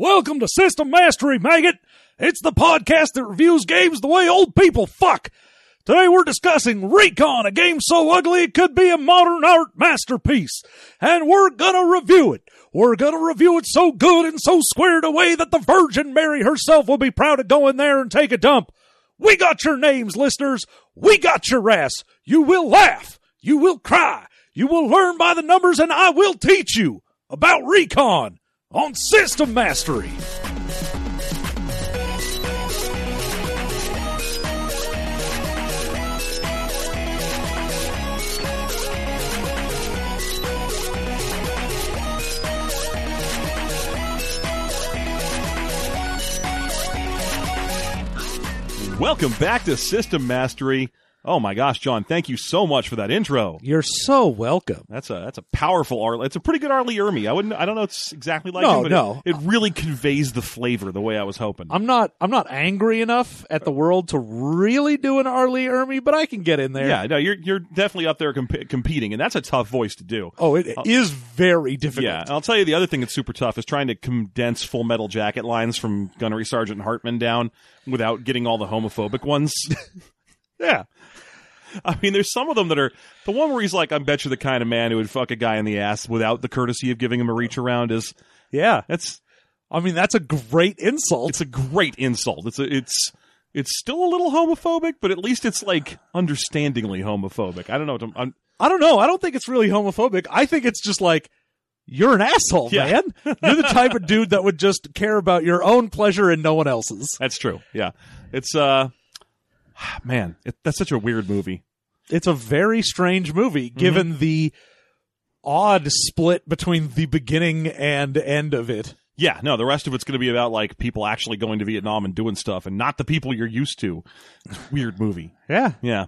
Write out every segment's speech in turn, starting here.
Welcome to System Mastery, maggot. It's the podcast that reviews games the way old people fuck. Today we're discussing Recon, a game so ugly it could be a modern art masterpiece. And we're gonna review it. We're gonna review it so good and so squared away that the Virgin Mary herself will be proud to go in there and take a dump. We got your names, listeners. We got your ass. You will laugh. You will cry. You will learn by the numbers and I will teach you about Recon on System Mastery. Welcome back to System Mastery. Oh my gosh, John, thank you so much for that intro. You're so welcome. That's a that's a powerful art. It's a pretty good R. Lee Ermey. I wouldn't. I don't know. It's exactly like No, him, but no. It, it really conveys the flavor the way I was hoping. I'm not I'm not angry enough at the world to really do an R. Lee Ermey, but I can get in there. yeah, no, you're you're definitely up there comp- competing, and that's a tough voice to do. Oh, it is very difficult. Yeah, I'll tell you the other thing that's super tough is trying to condense Full Metal Jacket lines from Gunnery Sergeant Hartman down without getting all the homophobic ones. Yeah. I mean, there's some of them that are the one where he's like, "I bet you the kind of man who would fuck a guy in the ass without the courtesy of giving him a reach around." Is Yeah. that's I mean, that's a great insult. it's a great insult. It's a, it's it's still a little homophobic, but at least it's like understandingly homophobic. I don't know. What I'm, I'm, I don't know. I don't think it's really homophobic. I think it's just like you're an asshole, Yeah. man. You're the type of dude that would just care about your own pleasure and no one else's. that's true. Yeah, it's uh, man, it, that's such a weird movie. It's a very strange movie mm-hmm. given the odd split between the beginning and end of it. Yeah, no, the rest of it's going to be about like people actually going to Vietnam and doing stuff, and not the people you're used to. Weird movie. Yeah. Yeah.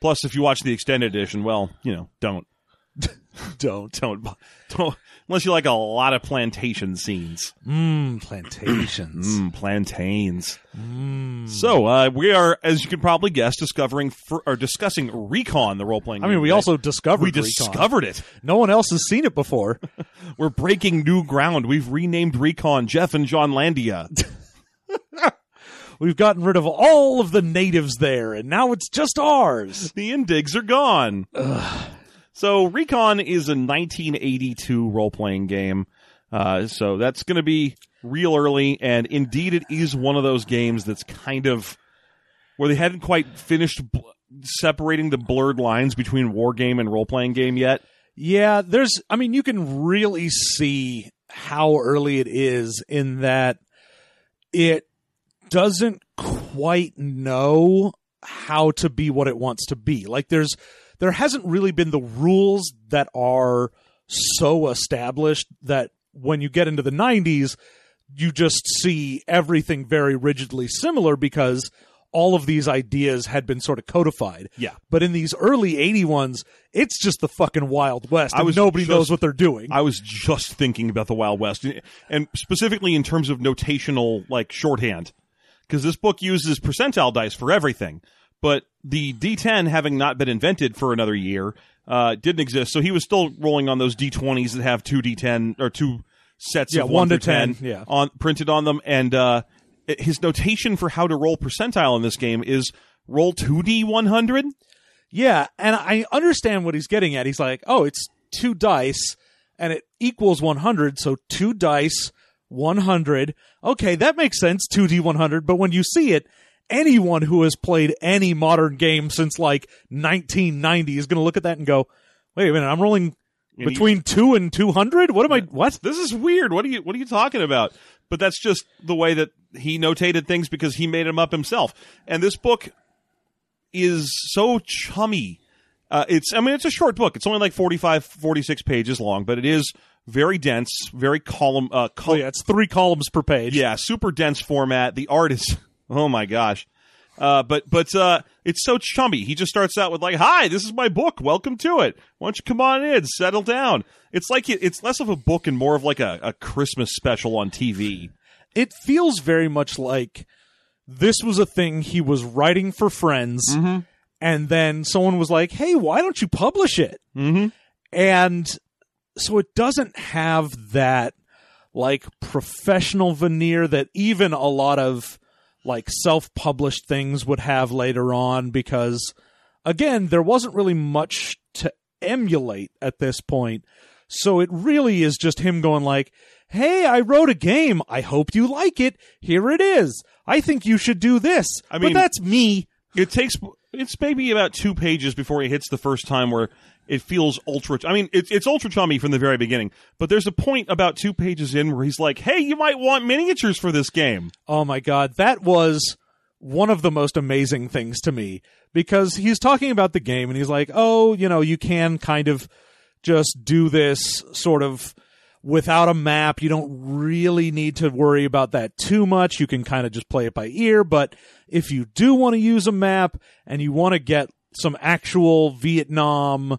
Plus, if you watch the extended edition, well, you know, don't. Don't. don't, don't unless you like a lot of plantation scenes. Mmm, plantations. Mm, plantains. So uh, we are, as you can probably guess, discovering for, or discussing Recon, the role playing. I mean, we also discovered we Recon. discovered it. No one else has seen it before. We're breaking new ground. We've renamed Recon Jeff and John Landia. We've gotten rid of all of the natives there, and now it's just ours. the Indigs are gone. So Recon is a 1982 role playing game. Uh, so that's going to be real early, and indeed, it is one of those games that's kind of where they hadn't quite finished bl- separating the blurred lines between war game and role playing game yet. Yeah, there's, I mean, you can really see how early it is in that it doesn't quite know how to be what it wants to be. Like, there's, there hasn't really been the rules that are so established that when you get into the 90s, you just see everything very rigidly similar because all of these ideas had been sort of codified. Yeah. But in these early 80 ones, it's just the fucking Wild West. I And was nobody just- knows what they're doing. I was just thinking about the Wild West, and specifically in terms of notational, like shorthand, because this book uses percentile dice for everything. But the D10 having not been invented for another year, uh, didn't exist. So he was still rolling on those D20s that have two D10 or two sets Yeah, of one to through 10, yeah. on printed on them. And uh, his notation for how to roll percentile in this game is roll two D100. yeah. And I understand what he's getting at. He's like, oh, it's two dice and it equals 100. So two dice, 100. Okay, that makes sense. 2D100. But when you see it, anyone who has played any modern game since like 1990 is going to look at that and go, wait a minute, I'm rolling between two and 200? What am I, what? this is weird. What are you what are you talking about? But that's just the way that he notated things because he made them up himself. And this book is so chummy. Uh, it's I mean it's a short book. It's only like 45 46 pages long, but it is very dense, very column uh Oh yeah, it's three columns per page. yeah, super dense format. The art is oh my gosh. Uh, but but uh, it's so chummy. He just starts out with like, "Hi, this is my book. Welcome to it. Why don't you come on in, settle down?" It's like it, it's less of a book and more of like a, a Christmas special on TV. it feels very much like this was a thing he was writing for friends and then someone was like hey why don't you publish it Mm-hmm. and so it doesn't have that like professional veneer that even a lot of like self-published things would have later on because again, there wasn't really much to emulate at this point. So it really is just him going like, "Hey, I wrote a game. I hope you like it. Here it is. I think you should do this." I mean- but that's me. It takes it's maybe about two pages before he hits the first time where it feels ultra. I mean, it's it's ultra chummy from the very beginning, but there's a point about two pages in where he's like, "Hey, you might want miniatures for this game." Oh my god, that was one of the most amazing things to me because he's talking about the game and he's like, "Oh, you know, you can kind of just do this sort of without a map. You don't really need to worry about that too much. You can kind of just play it by ear, but if you do want to use a map and you want to get some actual Vietnam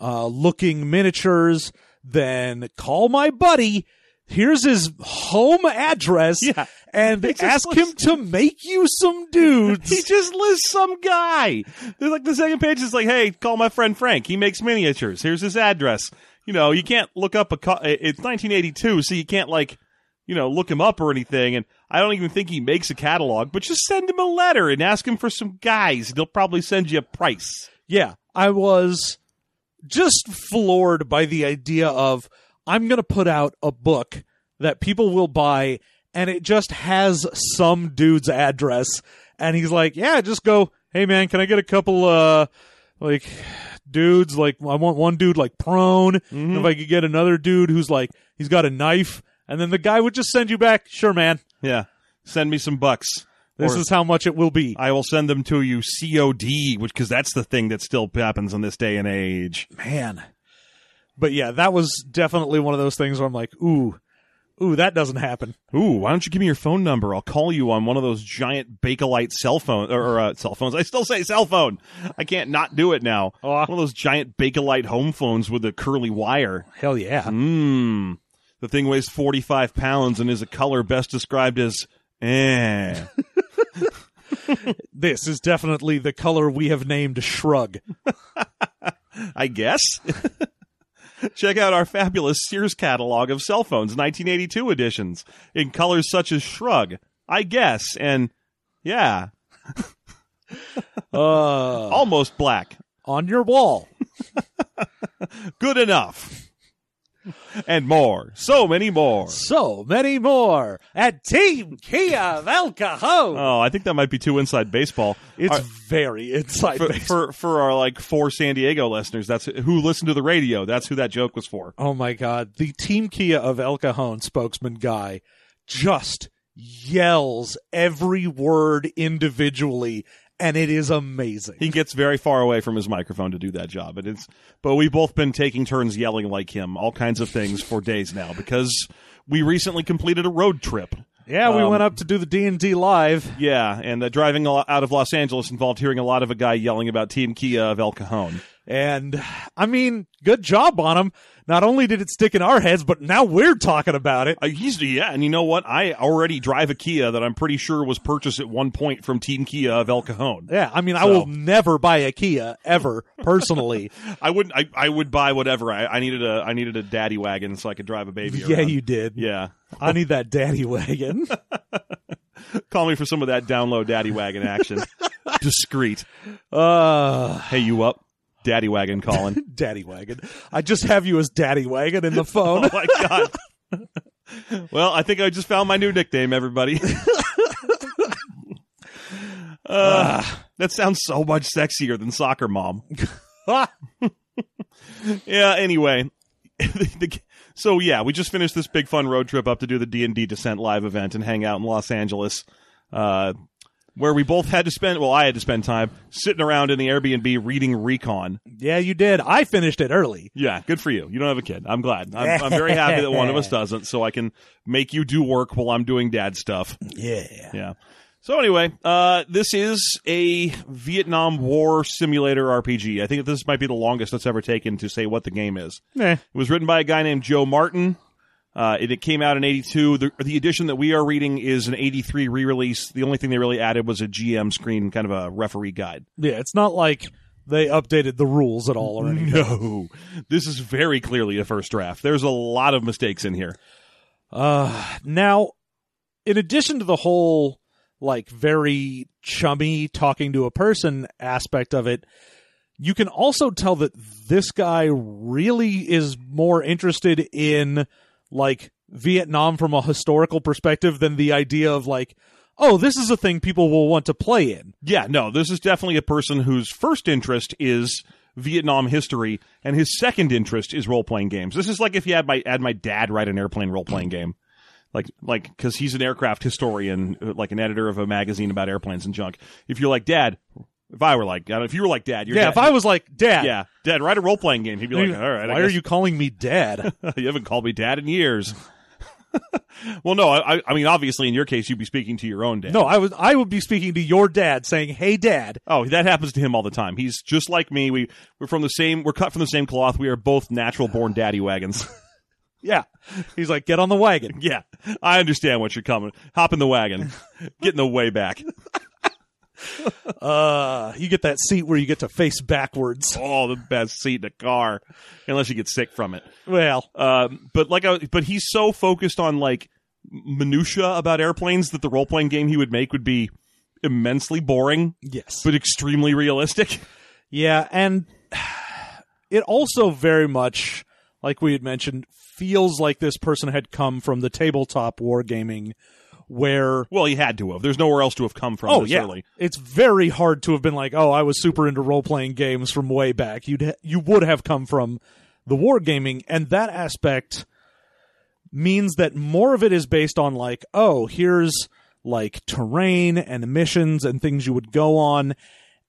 uh, looking miniatures, then call my buddy. Here's his home address Yeah. and ask lists- him to make you some dudes. He just lists some guy. There's like the second page is like, "Hey, call my friend Frank. He makes miniatures. Here's his address." You know, you can't look up a. Co- it's 1982, so you can't like, you know, look him up or anything. And I don't even think he makes a catalog. But just send him a letter and ask him for some guys. He'll probably send you a price. Yeah, I was just floored by the idea of I'm going to put out a book that people will buy and it just has some dude's address and he's like, "Yeah, just go, hey man, can I get a couple uh like dudes like I want one dude like prone, and if I could get another dude who's like he's got a knife." And then the guy would just send you back, "Sure, man. Yeah, send me some bucks. This is how much it will be." I will send them to you COD, which because that's the thing that still happens in this day and age. man. But yeah, that was definitely one of those things where I'm like, ooh, ooh, that doesn't happen. Ooh, why don't you give me your phone number? I'll call you on one of those giant Bakelite cell phone or, or uh, cell phones. I still say cell phone. I can't not do it now. Aw. One of those giant Bakelite home phones with a curly wire. Hell yeah. Mmm. The thing weighs 45 pounds and is a color best described as eh. This is definitely the color we have named Shrug. I guess. Check out our fabulous Sears catalog of cell phones, 1982 editions, in colors such as shrug, I guess, and yeah, Uh, almost black. on your wall. Good enough. And more. So many more. So many more at Team Kia of El Cajon. Oh, I think that might be too inside baseball. it's Our- very inside for, baseball. for for our like four San Diego listeners, that's who listen to the radio. That's who that joke was for. Oh my god, the Team Kia of El Cajon spokesman guy just yells every word individually and it is amazing. He gets very far away from his microphone to do that job. And it's but we've both been taking turns yelling like him, all kinds of things for days now because we recently completed a road trip. yeah, we um, went up to do the D&D live. Yeah, and uh, driving out of Los Angeles involved hearing a lot of a guy yelling about Team Kia of El Cajon. And I mean, good job on him. Not only did it stick in our heads, but now we're talking about it. Uh, he's yeah, and you know what? I already drive a Kia that I'm pretty sure was purchased at one point from Team Kia of El Cajon. Yeah, I mean, I will never buy a Kia ever personally. I wouldn't. I, I would buy whatever. I, I needed a I needed a daddy wagon so I could drive a baby. yeah, around. you did. Yeah, I need that daddy wagon. call me for some of that download daddy wagon action. Discreet. Uh, Hey, you up? Daddy wagon calling. daddy wagon. I just have you as daddy wagon in the phone. oh my god. well, I think I just found my new nickname, everybody. uh, that sounds so much sexier than soccer mom. yeah. Anyway, so yeah, we just finished this big fun road trip up to do the D and D Descent live event and hang out in Los Angeles, uh, where we both had to spend. Well, I had to spend time sitting around in the Airbnb reading Recon. yeah, you did. I finished it early. Yeah, good for you. You don't have a kid. I'm glad. I'm, I'm very happy that one of us doesn't, so I can make you do work while I'm doing dad stuff. Yeah. Yeah. So anyway, uh, this is a Vietnam War simulator RPG. I think this might be the longest that's ever taken to say what the game is. Eh. It was written by a guy named Joe Martin. Uh, it, it came out in 82. The, the edition that we are reading is an 83 re-release. The only thing they really added was a GM screen, kind of a referee guide. Yeah, it's not like they updated the rules at all or anything. No, this is very clearly a first draft. There's a lot of mistakes in here. Uh, now, in addition to the whole like very chummy talking to a person aspect of it, you can also tell that this guy really is more interested in like Vietnam from a historical perspective than the idea of like, oh, this is a thing people will want to play in. Yeah, no, this is definitely a person whose first interest is Vietnam history, and his second interest is role playing games. This is like if you had my had my dad write an airplane role playing game, like like because he's an aircraft historian, uh, like an editor of a magazine about airplanes and junk. If you're like dad, if I were like, I don't if you were like dad, your Yeah, dad, if I was like, Dad, yeah, dad, write a role playing game, he'd be like, all right, why are you calling me Dad? you haven't called me dad in years. well, no, I, I mean, obviously, in your case, you'd be speaking to your own dad. no, I was I would be speaking to your dad, saying, "Hey, Dad." Oh, that happens to him all the time. He's just like me. We we're from the same. We're cut from the same cloth. We are both natural born daddy wagons. Yeah, he's like, "Get on the wagon." yeah, I understand what you're coming. Hop in the wagon. Get in the way back. Uh, you get that seat where you get to face backwards. Oh, the best seat in a car, unless you get sick from it. Well, Um, but like, I, but he's so focused on like minutia about airplanes that the role playing game he would make would be immensely boring, yes, but extremely realistic. yeah, and it also very much, like we had mentioned, feels like this person had come from the tabletop wargaming, where Well, he had to have. There's nowhere else to have come from. oh yeah, early. it's very hard to have been like, oh, I was super into role playing games from way back. You'd ha- you would have come from the wargaming, and that aspect means that more of it is based on like, oh, here's like terrain and missions and things you would go on.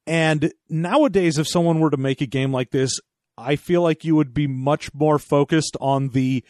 And nowadays, if someone were to make a game like this, I feel like you would be much more focused on the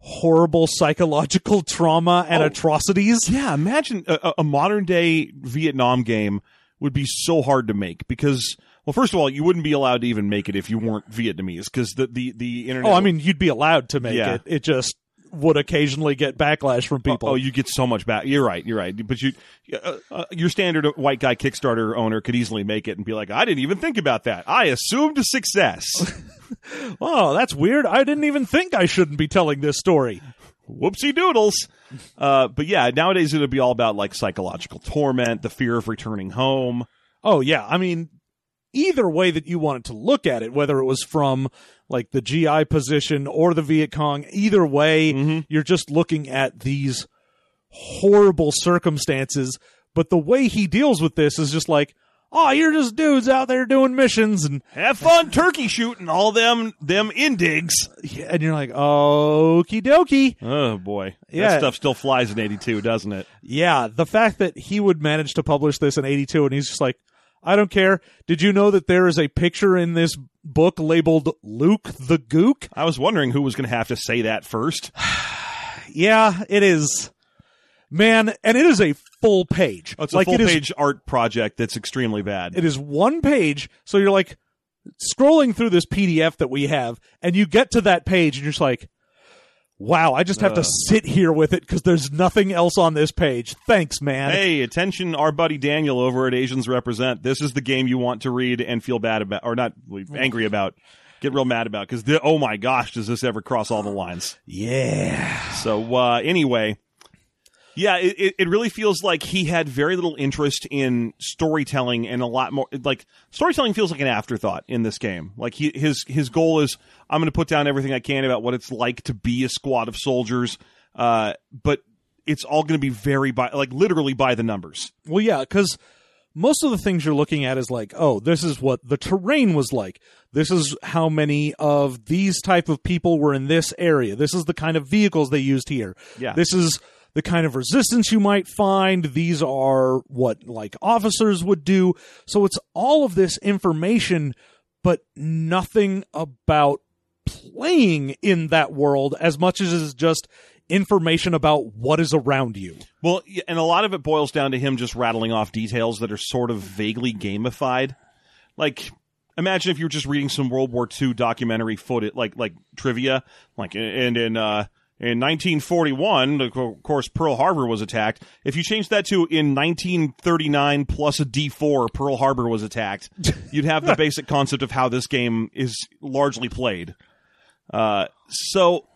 horrible psychological trauma and Oh. atrocities. Yeah, imagine a, a- modern day Vietnam game would be so hard to make because, well, first of all, you wouldn't be allowed to even make it if you weren't Vietnamese because the, the, the internet. Oh, I mean, you'd be allowed to make Yeah. it. It just would occasionally get backlash from people. Oh, you get so much back. You're right. You're right. But you, uh, uh, your standard white guy Kickstarter owner could easily make it and be like, I didn't even think about that. I assumed success. oh, that's weird. I didn't even think I shouldn't be telling this story. Whoopsie doodles. Uh, but yeah, nowadays it'll be all about like psychological torment, the fear of returning home. Oh, yeah. I mean, either way that you wanted to look at it, whether it was from like the GI position or the Viet Cong, either way, Mhm. you're just looking at these horrible circumstances. But the way he deals with this is just like, oh, you're just dudes out there doing missions and Have fun turkey shooting all them them indigs. and you're like, okie dokie. Oh boy, Yeah. that stuff still flies in '82, doesn't it? Yeah, the fact that he would manage to publish this in 82 and he's just like, I don't care. Did you know that there is a picture in this book labeled Luke the Gook? I was wondering who was going to have to say that first. Yeah, it is. Man, and it is a full page. Oh, it's like a full it is page art project that's extremely bad. it is one page, so you're like scrolling through this PDF that we have and you get to that page and you're just like Wow, I just have to sit here with it because there's nothing else on this page. Thanks, man. Hey, attention, our buddy Daniel over at Asians Represent. This is the game you want to read and feel bad about, or not angry about, get real mad about, because the, oh my gosh, does this ever cross all the lines? Yeah. So uh, anyway, yeah, it, it, really feels like he had very little interest in storytelling and a lot more like storytelling feels like an afterthought in this game. Like he, his his goal is I'm going to put down everything I can about what it's like to be a squad of soldiers, uh, but it's all going to be very by like literally by the numbers. Well, yeah, because most of the things you're looking at is like, oh, this is what the terrain was like. This is how many of these type of people were in this area. This is the kind of vehicles they used here. Yeah. This is the kind of resistance you might find. These are what like officers would do. So it's all of this information, but nothing about playing in that world as much as it's just information about what is around you. Well, and a lot of it boils down to him just rattling off details that are sort of vaguely gamified. Like, imagine if you were just reading some World War II documentary footage, like like trivia, like and in uh, in 1941, of course, Pearl Harbor was attacked. If you change that to in 1939 plus a D4, Pearl Harbor was attacked, you'd have the basic concept of how this game is largely played. Uh, so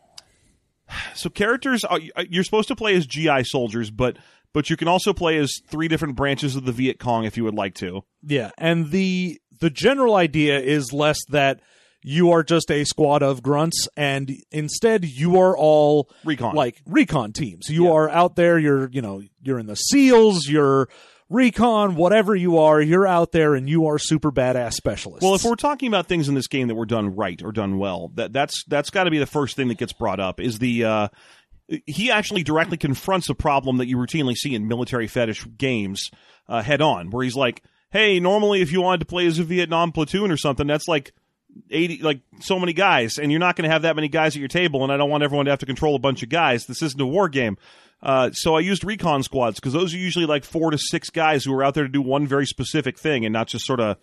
So characters, are, you're supposed to play as GI soldiers, but but you can also play as three different branches of the Viet Cong if you would like to. Yeah, and the the general idea is less that you are just a squad of grunts and instead you are all Recon. like recon teams. You Yeah. are out there, you're, you know, you're in the SEALs, you're recon, whatever you are, you're out there and you are super badass specialists. Well, if we're talking about things in this game that were done right or done well, that that's that's got to be the first thing that gets brought up. Is the uh, he actually directly confronts a problem that you routinely see in military fetish games uh, head on, where he's like, "Hey, normally if you wanted to play as a Vietnam platoon or something, that's like." 80 like so many guys and you're not going to have that many guys at your table and I don't want everyone to have to control a bunch of guys this isn't a war game uh, so I used recon squads because those are usually like four to six guys who are out there to do one very specific thing and not just sort of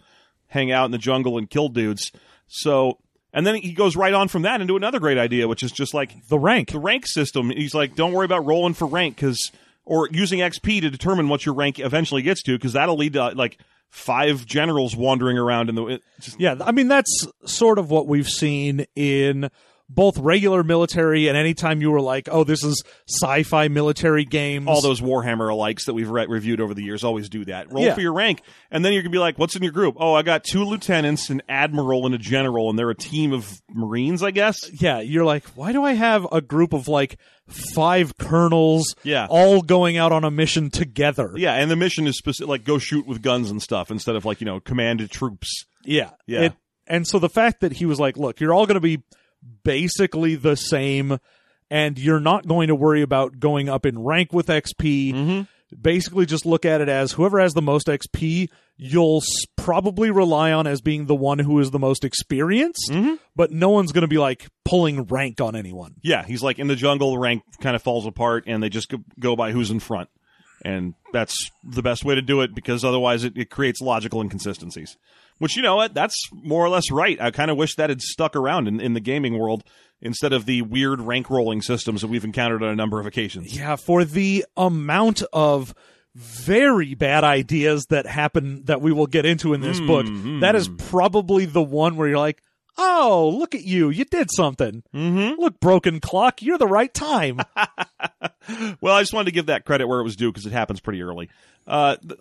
hang out in the jungle and kill dudes. So, and then he goes right on from that into another great idea, which is just like the rank. the rank system. He's like, don't worry about rolling for rank because, or using XP to determine what your rank eventually gets to because that'll lead to like five generals wandering around in the. Just, Yeah, I mean that's sort of what we've seen in both regular military and anytime you were like, "Oh, this is sci-fi military games." all those Warhammer alikes that we've re- reviewed over the years always do that. Roll Yeah. for your rank, and then you're gonna be like, "What's in your group?" Oh, I got two lieutenants, an admiral, and a general, and they're a team of Marines, I guess. yeah, you're like, why do I have a group of like five colonels, Yeah. all going out on a mission together? Yeah, and the mission is specific, like go shoot with guns and stuff instead of like you know commanded troops. yeah, Yeah. It- and so the fact that he was like, look, you're all going to be basically the same, and you're not going to worry about going up in rank with XP. Mm-hmm. Basically, just look at it as whoever has the most XP, you'll s- probably rely on as being the one who is the most experienced. Mm-hmm. But no one's going to be like pulling rank on anyone. Yeah, he's like in the jungle, rank kind of falls apart, and they just go, go by who's in front, and that's the best way to do it because otherwise it, it creates logical inconsistencies. Which you know what, that's more or less right. I kind of wish that had stuck around in, in the gaming world instead of the weird rank rolling systems that we've encountered on a number of occasions. Yeah, for the amount of very bad ideas that happen that we will get into in this book, that is probably the one where you're like, oh, look at you. You did something. Mm-hmm. Look, broken clock, you're the right time. Well, I just wanted to give that credit where it was due because it happens pretty early. Uh, th-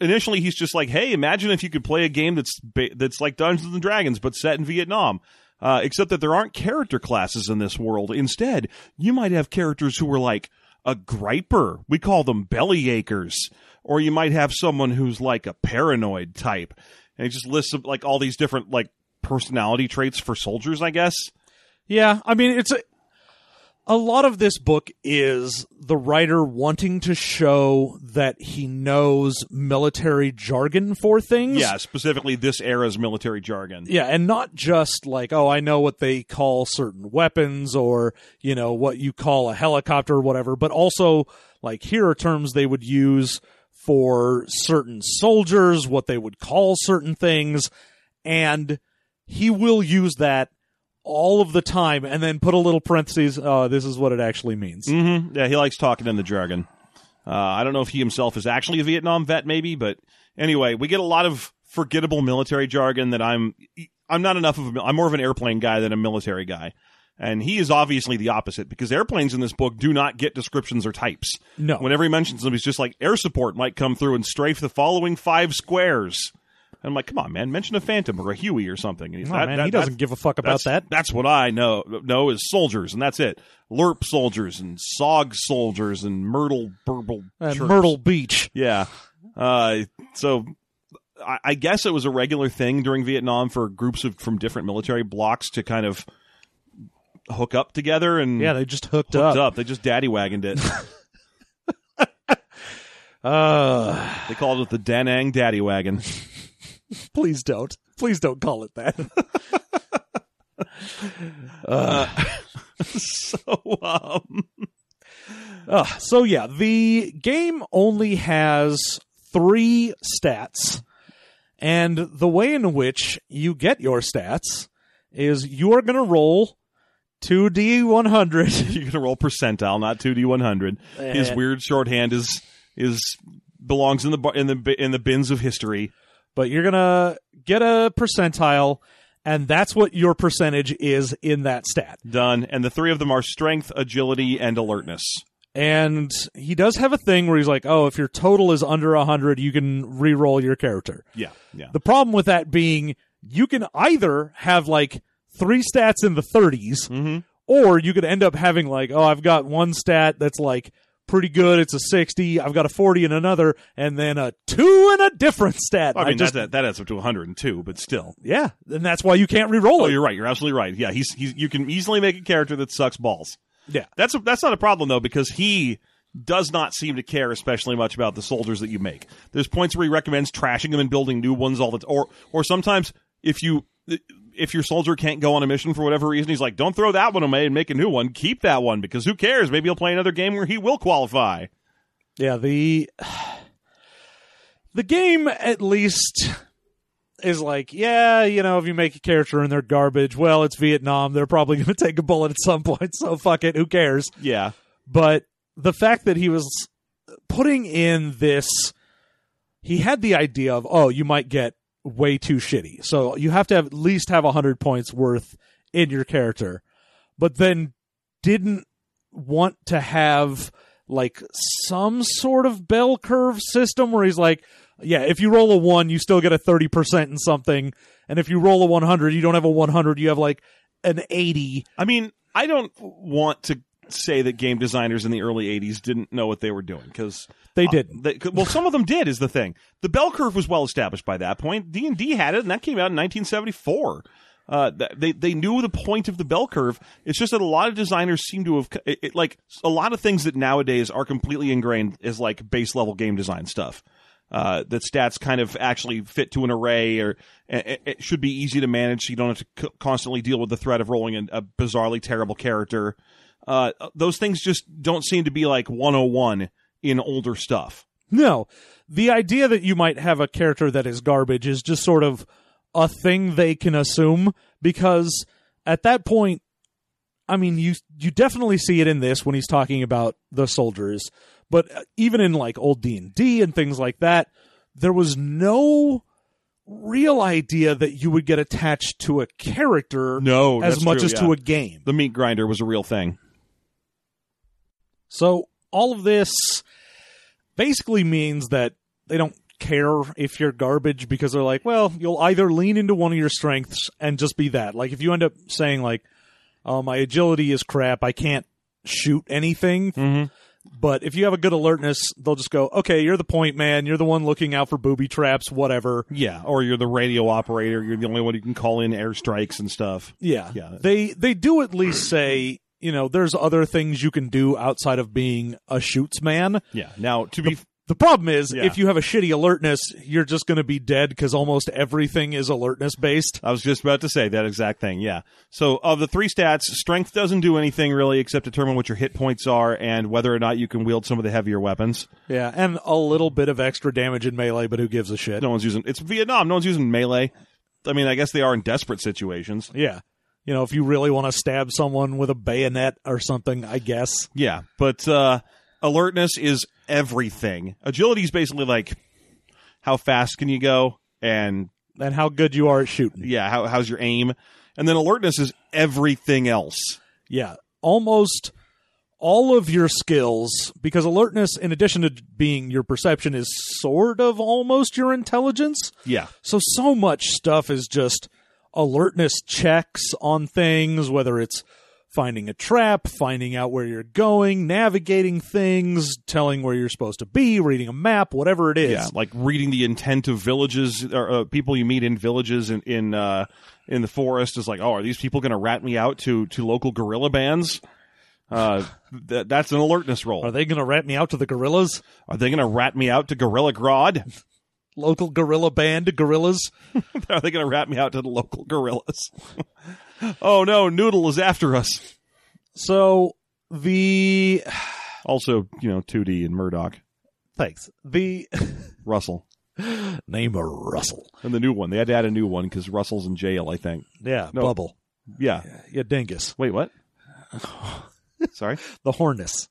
initially, he's just like, "Hey, imagine if you could play a game that's ba- that's like Dungeons and Dragons but set in Vietnam." Uh, except that there aren't character classes in this world. Instead, you might have characters who are like a griper. We call them belly achers. Or you might have someone who's like a paranoid type. And he just lists like all these different like personality traits for soldiers, I guess. yeah, I mean, it's a. A lot of this book is the writer wanting to show that he knows military jargon for things. Yeah, specifically this era's military jargon. Yeah, and not just like, oh, I know what they call certain weapons or, you know, what you call a helicopter or whatever, but also like here are terms they would use for certain soldiers, what they would call certain things, and he will use that all of the time and then put a little parentheses, oh, this is what it actually means. Mm-hmm. Yeah, he likes talking in the jargon. Uh, I don't know if he himself is actually a Vietnam vet, maybe, but anyway, we get a lot of forgettable military jargon that I'm. I'm not enough of. A, I'm more of an airplane guy than a military guy, and he is obviously the opposite because airplanes in this book do not get descriptions or types. No. Whenever he mentions them, he's just like air support might come through and strafe the following five squares. And I'm like, come on, man, mention a Phantom or a Huey or something. And he's, "That- man, that- he doesn't give a fuck about that's, that. That's what I know know is soldiers, and that's it. LRRP soldiers and SOG soldiers and Myrtle Burble And. Myrtle Beach. Yeah. Uh, so I, I guess it was a regular thing during Vietnam for groups of from different military blocks to kind of hook up together and Yeah, they just hooked, hooked up. up. They just daddy wagoned it. Uh, they called it the Danang Daddy Wagon. please don't. Please don't call it that. so um, Uh, so yeah, the game only has three stats, and the way in which you get your stats is you are going to roll two d one hundred. you're gonna roll percentile, not two D one hundred. His Eh. weird shorthand is is belongs in the in the in the bins of history. But you're gonna get a percentile, and that's what your percentage is in that stat. Done. And the three of them are strength, agility, and alertness. And he does have a thing where he's like, "Oh, if your total is under 100, you can re-roll your character." Yeah. Yeah. The problem with that being you can either have like three stats in the 30s Mm-hmm. or you could end up having like, "Oh, I've got one stat that's like pretty good, it's a 60, I've got a 40 in another, and then a 2 in a different stat." I mean, just that, that adds up to 102, but still. yeah, and that's why you can't re-roll Oh, it. you're right. You're absolutely right. Yeah, he's, he's you can easily make a character that sucks balls. Yeah. That's a, that's not a problem though because he does not seem to care especially much about the soldiers that you make. There's points where he recommends trashing them and building new ones all the t- or or sometimes if you if your soldier can't go on a mission for whatever reason, he's like, "Don't throw that one away and make a new one. Keep that one because who cares? Maybe he'll play another game where he will qualify." Yeah, the the game at least is like, yeah, you know, if you make a character and they're garbage, well, it's Vietnam. They're probably going to take a bullet at some point, so fuck it, who cares? Yeah. But the fact that he was putting in this he had the idea of, oh, you might get way too shitty. So you have to have, at least have 100 points worth in your character. But then didn't want to have like some sort of bell curve system where he's like, yeah, if you roll a 1, you still get a 30% in something. And if you roll a 100, you don't have a 100, you have like an 80. I mean, I don't want to say that game designers in the early 80s didn't know what they were doing because They didn't. They, well, some of them did is the thing. The bell curve was well established by that point. D and D had it, and that came out in 1974. Uh, they they knew the point of the bell curve. It's just that a lot of designers seem to have it, it, like a lot of things that nowadays are completely ingrained as like base level game design stuff. Uh, that stats kind of actually fit to an array, or it, it should be easy to manage, so you don't have to c- constantly deal with the threat of rolling a, a bizarrely terrible character. Uh, those things just don't seem to be like 101 in older stuff. No. The idea that you might have a character that is garbage is just sort of a thing they can assume because at that point I mean you you definitely see it in this when he's talking about the soldiers, but even in like old D&D and things like that, there was no real idea that you would get attached to a character No, as much true, as yeah. to a game. The meat grinder was a real thing. So all of this basically means that they don't care if you're garbage because they're like, well, you'll either lean into one of your strengths and just be that. Like if you end up saying like, oh, my agility is crap, I can't shoot anything. Mm-hmm. But if you have a good alertness, they'll just go, okay, you're the point man. You're the one looking out for booby traps, whatever. Yeah, or you're the radio operator. You're the only one who can call in airstrikes and stuff. Yeah. Yeah. They they do at least say, you know, there's other things you can do outside of being a shoots man. Yeah. Now, to be The problem is, Yeah. if you have a shitty alertness, you're just going to be dead because almost everything is alertness based. I was just about to say that exact thing. Yeah. So of the three stats, strength doesn't do anything really except determine what your hit points are and whether or not you can wield some of the heavier weapons. Yeah, and a little bit of extra damage in melee, but who gives a shit? No one's using. It's Vietnam. No one's using melee. I mean, I guess they are in desperate situations. Yeah. You know, if you really want to stab someone with a bayonet or something, I guess. Yeah, but uh, alertness is everything. Agility is basically like how fast can you go, and And how good you are at shooting. yeah, how, how's your aim, and then alertness is everything else. Yeah. Almost all of your skills, because alertness, in addition to being your perception, is sort of almost your intelligence. Yeah, So, so much stuff is just alertness checks on things, whether it's finding a trap, finding out where you're going, navigating things, telling where you're supposed to be, reading a map, whatever it is. yeah, like reading the intent of villages or uh, people you meet in villages in in uh, in the forest is like, oh, are these people going to rat me out to to local guerrilla bands? Uh, th- that's an alertness roll. Are they going to rat me out to the gorillas? Are they going to rat me out to Gorilla Grodd? Local gorilla band gorillas? Are they going to rat me out to the local gorillas? oh no, Noodle is after us. So, the. Also, you know, 2D and Murdoc, Thanks. The. Russell, Name of Russell. and the new one. They had to add a new one because Russell's in jail. I think. Yeah, No. Bubble. Yeah. Yeah, Dingus. Wait, what? Sorry. The Hornus.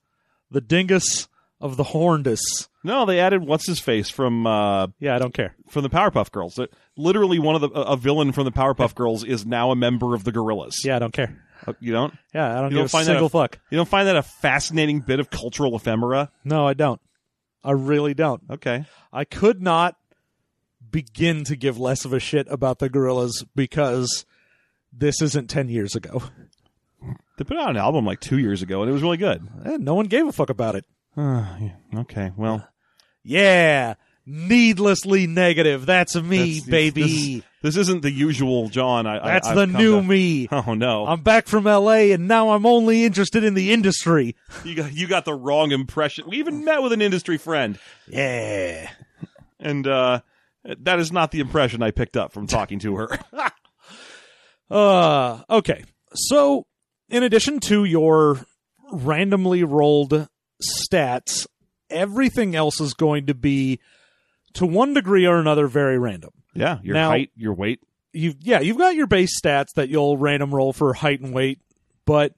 The Dingus, of the Horndus. No, they added what's his face from uh, Yeah, I don't care. from the Powerpuff Girls. Uh, Literally, one of the a villain from the Powerpuff Girls is now a member of the Gorillaz. Yeah, I don't care. Uh, you don't Yeah, I don't You give don't a find that single a- fuck. you don't find that a fascinating bit of cultural ephemera? No, I don't. I really don't. Okay, I could not begin to give less of a shit about the Gorillaz because this isn't 10 years ago. they put out an album like two years ago, and it was really good. And no one gave a fuck about it. Uh, yeah, okay, well, Yeah, needlessly negative. That's me, That's- baby. This, this isn't the usual John. I, That's I, the new to- me. Oh no, I'm back from LA and now I'm only interested in the industry. you got you got the wrong impression. We even met with an industry friend, Yeah. and uh, that is not the impression I picked up from talking to her. Uh okay. So in addition to your randomly rolled stats, everything else is going to be to one degree or another very random. yeah, your Now- height, your weight. You've yeah, you've got your base stats that you'll random roll for height and weight, but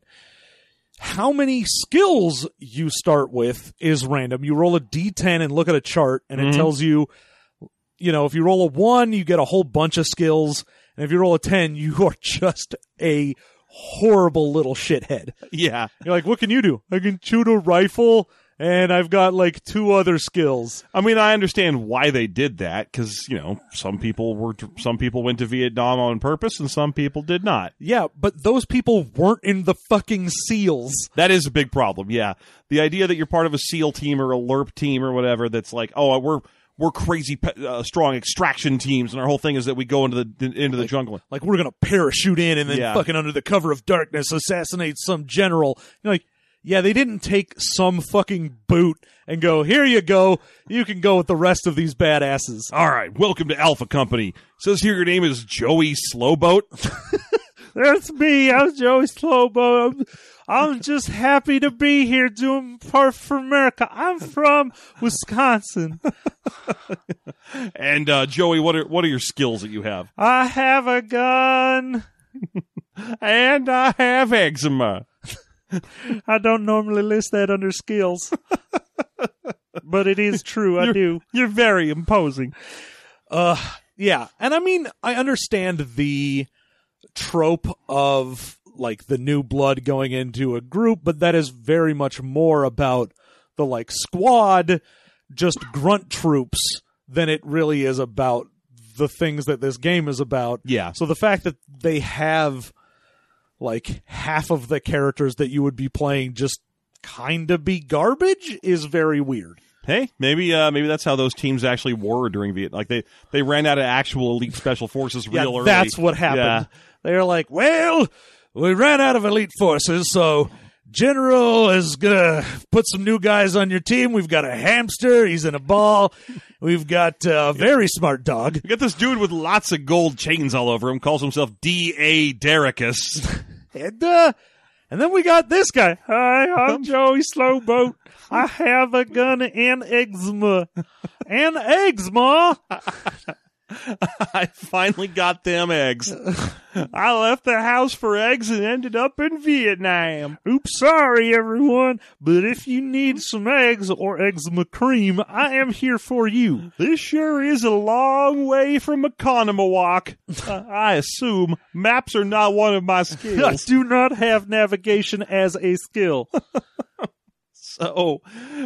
how many skills you start with is random. You roll a d10 and look at a chart and it Mhm. tells you you know, if you roll a 1, you get a whole bunch of skills, and if you roll a 10, you are just a horrible little shithead. Yeah, You're like, "What can you do?" I can shoot a rifle and I've got like two other skills. I mean, I understand why they did that because you know some people were some people went to Vietnam on purpose and some people did not. Yeah, but those people weren't in the fucking SEALs. That is a big problem. Yeah, the idea that you're part of a SEAL team or a LRRP team or whatever that's like, oh, we're we're crazy uh, strong extraction teams, and our whole thing is that we go into the into the jungle. like we're gonna parachute in and then Yeah. fucking under the cover of darkness assassinate some general. You're like, yeah, they didn't take some fucking boot and go, here you go, you can go with the rest of these badasses. All right, welcome to Alpha Company. Says here your name is Joey Slowboat. That's me. I'm Joey Slowbo. I'm, I'm just happy to be here doing part for America. I'm from Wisconsin. and uh, Joey, what are what are your skills that you have? I have a gun. And I have eczema. I don't normally list that under skills, but it is true. I do. You're very imposing. Uh, yeah, and I mean, I understand the trope of like the new blood going into a group, but that is very much more about the like squad, just grunt troops, than it really is about the things that this game is about. Yeah. So the fact that they have like half of the characters that you would be playing just kind of be garbage is very weird. Hey, maybe uh, maybe that's how those teams actually were during Vietnam. Like they they ran out of actual elite special forces Yeah, early. that's what happened. Yeah. They're like, well, we ran out of elite forces, so General is gonna put some new guys on your team. We've got a hamster. He's in a ball. We've got a very smart dog. You got this dude with lots of gold chains all over him. Calls himself D. A. Derricus. And, uh, and then we got this guy. Hi, I'm Joey Slowboat. I have a gun and eczema. And eczema. I finally got them eggs. I left the house for eggs and ended up in Vietnam. Oops, sorry everyone, but if you need some eggs or eczema cream, I am here for you. This sure is a long way from Oconomowoc. Uh, I assume maps are not one of my skills. I do not have navigation as a skill. So,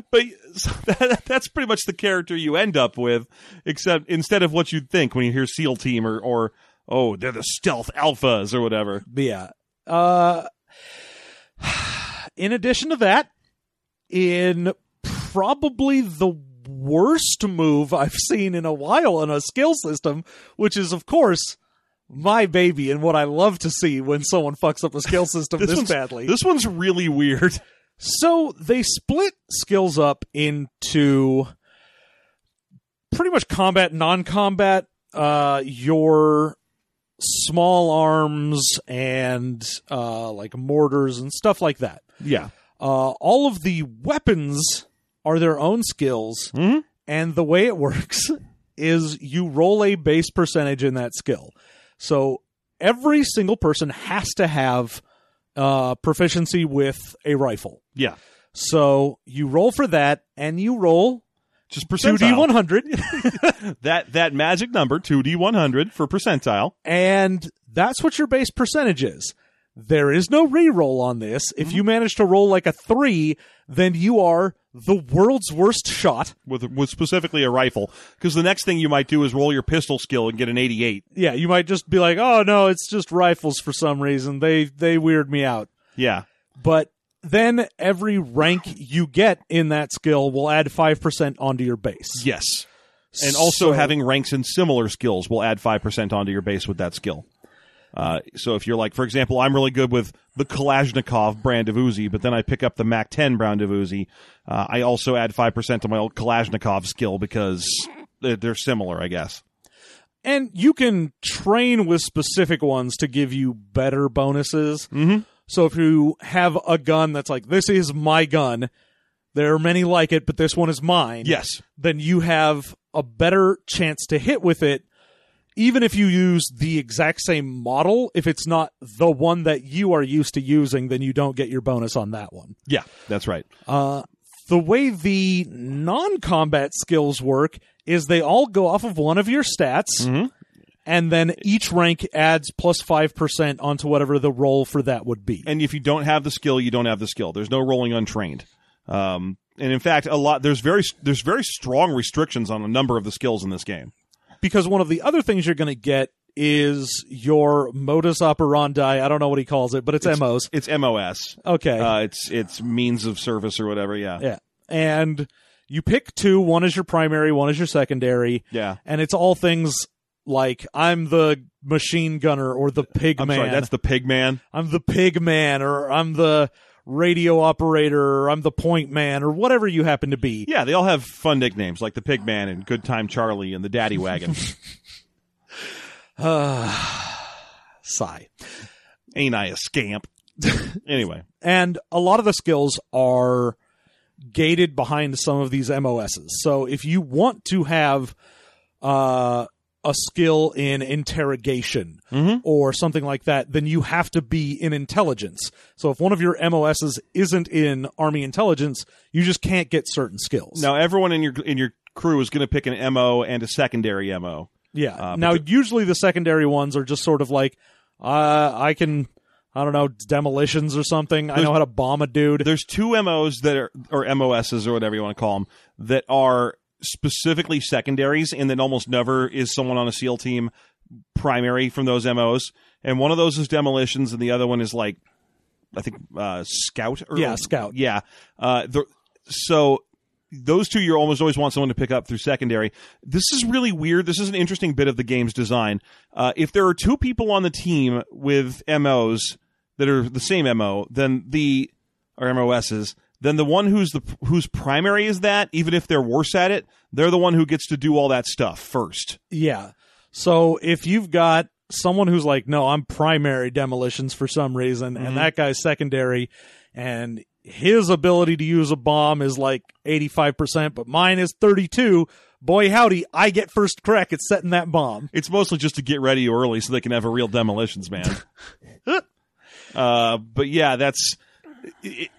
but so that, that's pretty much the character you end up with, except instead of what you'd think when you hear SEAL Team or, or oh, they're the stealth alphas or whatever. Yeah. Uh, in addition to that, in probably the worst move I've seen in a while in a skill system, which is, of course, my baby and what I love to see when someone fucks up a skill system this, one's- badly. This one's really weird. So they split skills up into pretty much combat, non-combat. Uh, your small arms and uh, like mortars and stuff like that. Yeah. Uh, all of the weapons are their own skills, Mhm. and the way it works is you roll a base percentage in that skill. So every single person has to have uh, proficiency with a rifle. Yeah. So you roll for that, and you roll Just 2d100 That that magic number, two D one hundred for percentile. and that's what your base percentage is. There is no re-roll on this. Mm-hmm. If you manage to roll like a three, then you are the world's worst shot. with with specifically a rifle. Because the next thing you might do is roll your pistol skill and get an 88. Yeah, you might just be like, "Oh no, it's just rifles for some reason. They they weird me out." Yeah, But then every rank you get in that skill will add 5% onto your base. yes. And also So- having ranks in similar skills will add five percent onto your base with that skill. Uh, so if you're like, for example, I'm really good with the Kalashnikov brand of Uzi, but then I pick up the Mac 10 brand of Uzi, uh, I also add five percent to my old Kalashnikov skill because they're similar, I guess. And you can train with specific ones to give you better bonuses. Mhm. So if you have a gun that's like, this is my gun, there are many like it, but this one is mine. Yes. Then you have a better chance to hit with it, even if you use the exact same model. If it's not the one that you are used to using, then you don't get your bonus on that one. Yeah, that's right. Uh, the way the non-combat skills work is they all go off of one of your stats, Mhm. and then each rank adds plus plus five percent onto whatever the roll for that would be. and if you don't have the skill, you don't have the skill. There's no rolling untrained. Um, and in fact, a lot there's very there's very strong restrictions on a number of the skills in this game. Because one of the other things you're going to get is your modus operandi. I don't know what he calls it, but it's, MOs. It's MOS. Okay, Uh, it's it's means of service or whatever. Yeah. yeah, and you pick two. One is your primary, one is your secondary, Yeah. and it's all things like I'm the machine gunner or the pig I'm man. sorry. That's the pig man. I'm the pig man or I'm the radio operator or I'm the point man or whatever you happen to be. Yeah, they all have fun nicknames like the pig man and Good Time Charlie and the Daddy Wagon. uh, Sigh. Ain't I a scamp? anyway. And a lot of the skills are gated behind some of these MOSs. So if you want to have uh, a skill in interrogation Mhm. or something like that, then you have to be in intelligence. So if one of your MOSs isn't in army intelligence, you just can't get certain skills. Now everyone in your in your crew is going to pick an MO and a secondary MO. Yeah. Uh, now, the- usually the secondary ones are just sort of like, uh, I can, I don't know, demolitions or something. I know how to bomb a dude. There's two MOs that are or MOSs or whatever you want to call them that are specifically secondaries, and then almost never is someone on a SEAL team primary from those MOs. And one of those is demolitions, and the other one is like I think uh, scout. Or, Yeah, scout. Yeah. Uh, the, so those two you almost always want someone to pick up through secondary. This is really weird. This is an interesting bit of the game's design. Uh, if there are two people on the team with MOs that are the same MO, then the or MOSs, then the one who's the whose primary is that, even if they're worse at it, they're the one who gets to do all that stuff first. Yeah. So if you've got someone who's like, no, I'm primary demolitions for some reason, Mhm. and that guy's secondary, and his ability to use a bomb is like 85%, but mine is 32. Boy, howdy, I get first crack at setting that bomb. It's mostly just to get ready early so they can have a real demolitions man. uh, but yeah, that's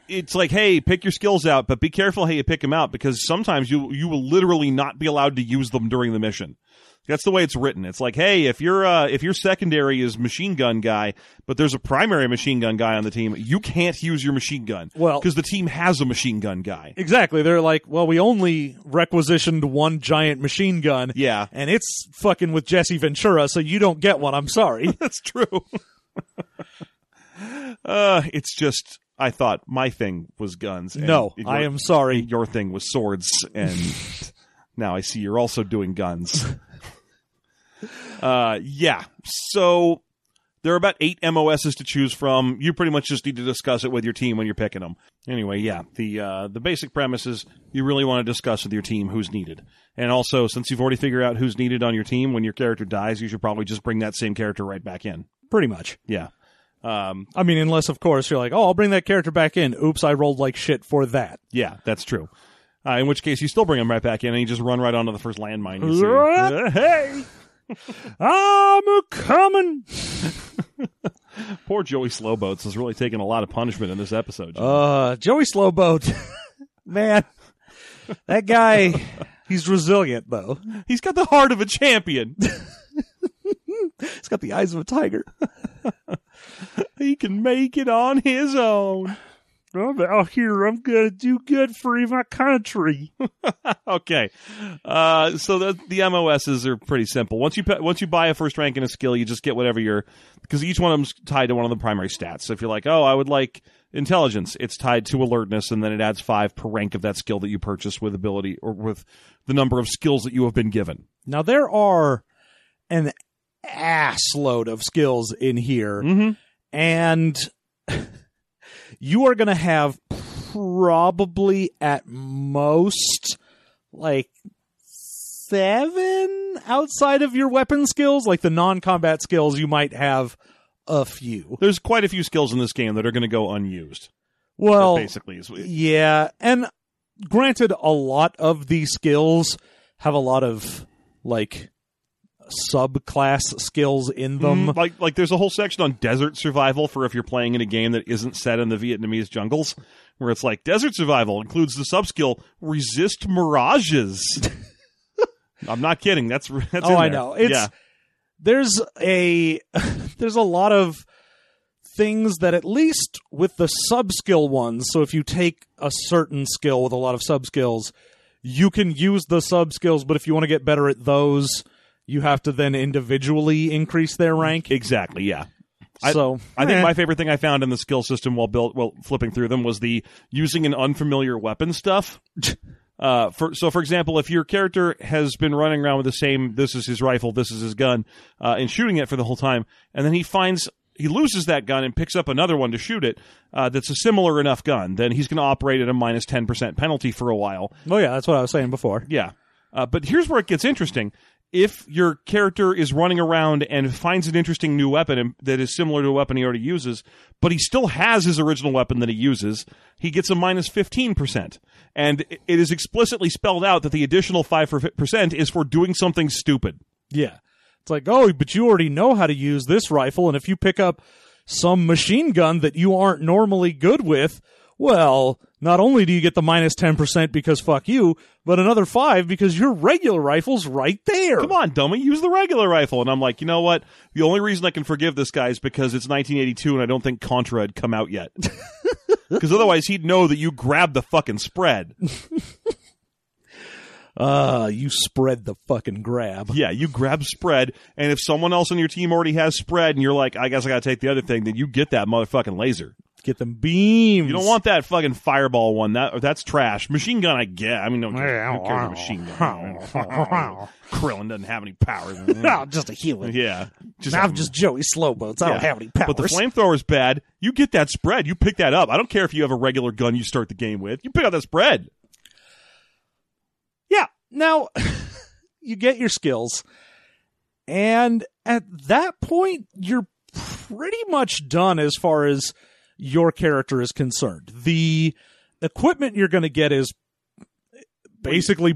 it's like, hey, pick your skills out, but be careful how you pick them out because sometimes you you will literally not be allowed to use them during the mission. That's the way it's written. It's like, hey, if your uh, if your secondary is machine gun guy, but there's a primary machine gun guy on the team, you can't use your machine gun. Well- because the team has a machine gun guy. Exactly. They're like, well, we only requisitioned one giant machine gun. Yeah, And it's fucking with Jesse Ventura, so you don't get one. I'm sorry. That's true. uh, it's just I thought my thing was guns. and no, your- I am sorry. Your thing was swords, and now I see you're also doing guns. uh, yeah. So there are about eight MOSs to choose from. You pretty much just need to discuss it with your team when you're picking them. Anyway, yeah. The uh, the basic premise is you really want to discuss with your team who's needed, and also since you've already figured out who's needed on your team, when your character dies, you should probably just bring that same character right back in. Pretty much. Yeah. Um, I mean, unless, of course, you're like, oh, I'll bring that character back in. Oops, I rolled like shit for that. yeah, that's true. Uh, in which case, you still bring him right back in, and you just run right onto the first landmine you see. hey, I'm a coming. Poor Joey Slowboats is really taking a lot of punishment in this episode. Jim. Uh, Joey Slowboat, man, that guy, he's resilient though. He's got the heart of a champion. He's got the eyes of a tiger. he can make it on his own. I'm out here. I'm gonna do good for my country. Okay, uh, so the the MOSs are pretty simple. Once you once you buy a first rank in a skill, you just get whatever your because each one of them's tied to one of the primary stats. So if you're like, oh, I would like intelligence, it's tied to alertness, and then it adds five per rank of that skill that you purchase with ability or with the number of skills that you have been given. Now there are an ass load of skills in here, Mm-hmm. and you are gonna have probably at most like seven outside of your weapon skills, like the non-combat skills. You might have a few. There's quite a few skills in this game that are going to go unused. Well, basically, is Yeah, and granted, a lot of these skills have a lot of like subclass skills in them. Mm, like like there's a whole section on desert survival for if you're playing in a game that isn't set in the Vietnamese jungles, where it's like desert survival includes the subskill resist mirages. I'm not kidding. That's that's. oh, I know. It's yeah. there's a there's a lot of things that at least with the sub skill ones. So if you take a certain skill with a lot of sub skills, you can use the sub skills. But if you want to get better at those, you have to then individually increase their rank. Exactly. Yeah. I- so I think eh. my favorite thing I found in the skill system while built while flipping through them was the using an unfamiliar weapon stuff. Uh, for so for example, if your character has been running around with the same, this is his rifle, this is his gun, uh, and shooting it for the whole time, and then he finds he loses that gun and picks up another one to shoot it, uh, that's a similar enough gun, then he's going to operate at a minus ten percent penalty for a while. Oh yeah, that's what I was saying before. Yeah. Uh, but here's where it gets interesting. If your character is running around and finds an interesting new weapon that is similar to a weapon he already uses, but he still has his original weapon that he uses, he gets a minus 15%. And it is explicitly spelled out that the additional 5% is for doing something stupid. Yeah. It's like, oh, but you already know how to use this rifle, and if you pick up some machine gun that you aren't normally good with, well, not only do you get the minus 10% because fuck you, but another 5 because your regular rifle's right there. Come on, dummy, use the regular rifle. And I'm like, you know what? The only reason I can forgive this guy is because it's 1982 and I don't think Contra had come out yet. Because otherwise he'd know that you grabbed the fucking spread. Uh, you spread the fucking grab. Yeah, you grab spread, and if someone else on your team already has spread, and you're like, I guess I gotta take the other thing, then you get that motherfucking laser. Get them beams. You don't want that fucking fireball one. That that's trash. Machine gun, I get. I mean, no, who cares a machine gun? Krillin doesn't have any power. Oh, just a human. yeah, just I'm just Joey Slowboats. I don't have any powers. But the flamethrower's bad. You get that spread. You pick that up. I don't care if you have a regular gun you start the game with. You pick up that spread. Yeah. Now, you get your skills, and at that point, you're pretty much done as far as your character is concerned. The equipment you're going to get is basically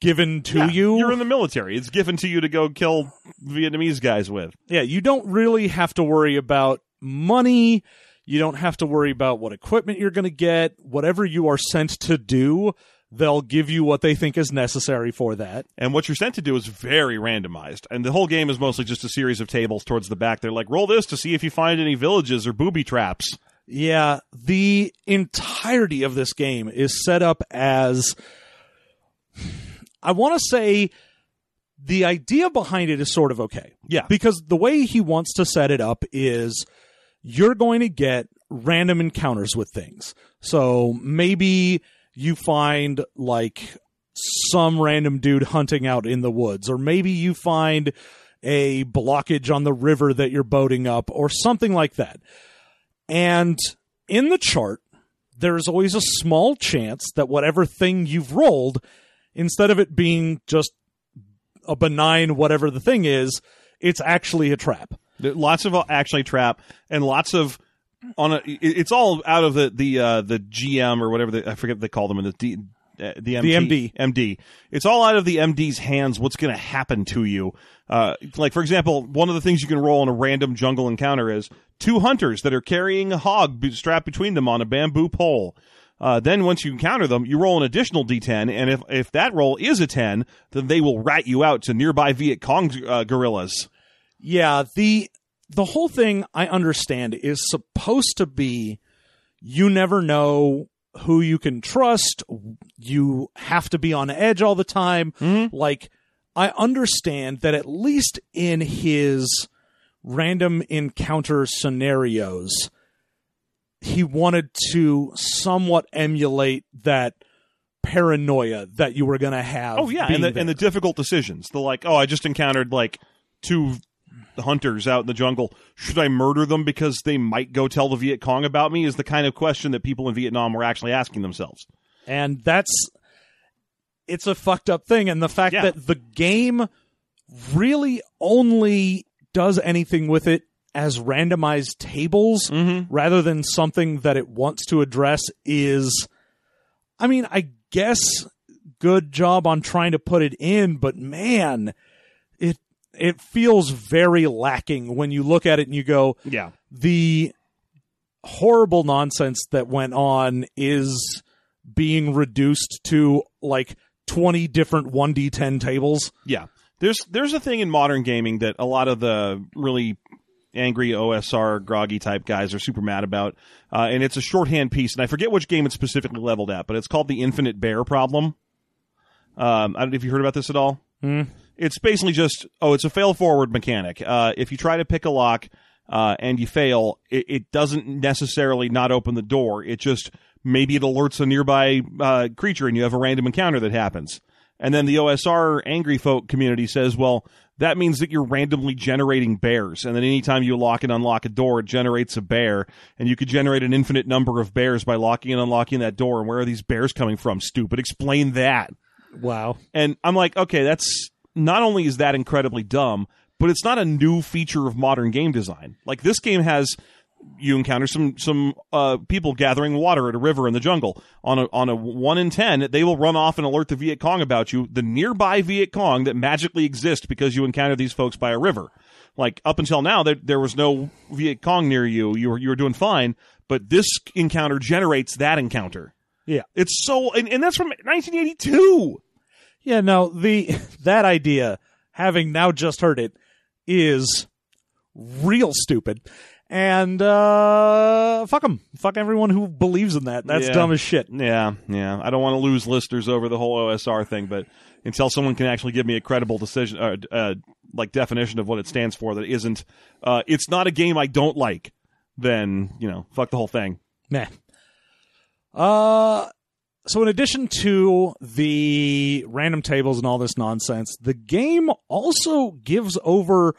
given to Yeah, you. You're in the military. It's given to you to go kill Vietnamese guys with. yeah, you don't really have to worry about money. You don't have to worry about what equipment you're going to get. Whatever you are sent to do, they'll give you what they think is necessary for that. And what you're sent to do is very randomized. And the whole game is mostly just a series of tables towards the back. They're like, roll this to see if you find any villages or booby traps. Yeah, the entirety of this game is set up as I want to say the idea behind it is sort of okay. Yeah. Because the way he wants to set it up is you're going to get random encounters with things. So maybe you find like some random dude hunting out in the woods, or maybe you find a blockage on the river that you're boating up, or something like that. And in the chart, there's always a small chance that whatever thing you've rolled, instead of it being just a benign whatever the thing is, it's actually a trap. Lots of actually trap and lots of on a. It's all out of the the uh, the GM or whatever they, I forget what they call them in the D, uh, the, The MD, MD. It's all out of the MD's hands. What's going to happen to you? Uh, like for example, one of the things you can roll in a random jungle encounter is two hunters that are carrying a hog strapped between them on a bamboo pole. Uh, then once you encounter them, you roll an additional d10, and if if that roll is a 10, then they will rat you out to nearby Viet Cong uh, guerrillas. Yeah, the the whole thing I understand is supposed to be you never know who you can trust. You have to be on edge all the time. Mm-hmm. Like I understand that at least in his random encounter scenarios, he wanted to somewhat emulate that paranoia that you were going to have. Oh yeah, and the, and the difficult decisions. The like, oh, I just encountered like two hunters out in the jungle. Should I murder them because they might go tell the Viet Cong about me? Is the kind of question that people in Vietnam were actually asking themselves. and that's it's a fucked up thing and the fact Yeah. that the game really only does anything with it as randomized tables Mm-hmm. rather than something that it wants to address is i mean i guess good job on trying to put it in but man it feels very lacking when you look at it and you go Yeah, the horrible nonsense that went on is being reduced to like 20 different 1d10 tables. yeah. There's there's a thing in modern gaming that a lot of the really angry OSR groggy type guys are super mad about, uh, and it's a shorthand piece, and I forget which game it's specifically leveled at, but it's called the Infinite Bear problem. Um, I don't know if you heard about this at all. It's basically just oh, it's a fail forward mechanic. Uh, if you try to pick a lock uh, and you fail, it, it doesn't necessarily not open the door. It just maybe it alerts a nearby uh, creature and you have a random encounter that happens. And then the OSR angry folk community says, well, that means that you're randomly generating bears. And then anytime you lock and unlock a door, it generates a bear. And you could generate an infinite number of bears by locking and unlocking that door. And where are these bears coming from? Stupid. Explain that. Wow. And I'm like, okay, that's not only is that incredibly dumb, but it's not a new feature of modern game design. Like this game has you encounter some some uh, people gathering water at a river in the jungle. On a on a one in ten, they will run off and alert the Viet Cong about you, the nearby Viet Cong that magically exist because you encounter these folks by a river. Like up until now, there there was no Viet Cong near you. You were you were doing fine, but this encounter generates that encounter. Yeah. It's so, and, and that's from 1982. Yeah, no, the that idea, having now just heard it, is real stupid. And uh fuck them. Fuck everyone who believes in that. That's Yeah. dumb as shit. Yeah, yeah. I don't want to lose listeners over the whole OSR thing, but until someone can actually give me a credible decision, uh, uh, like definition of what it stands for, that isn't, uh, it's not a game I don't like, then you know, fuck the whole thing. Meh. Uh, so in addition to the random tables and all this nonsense, the game also gives over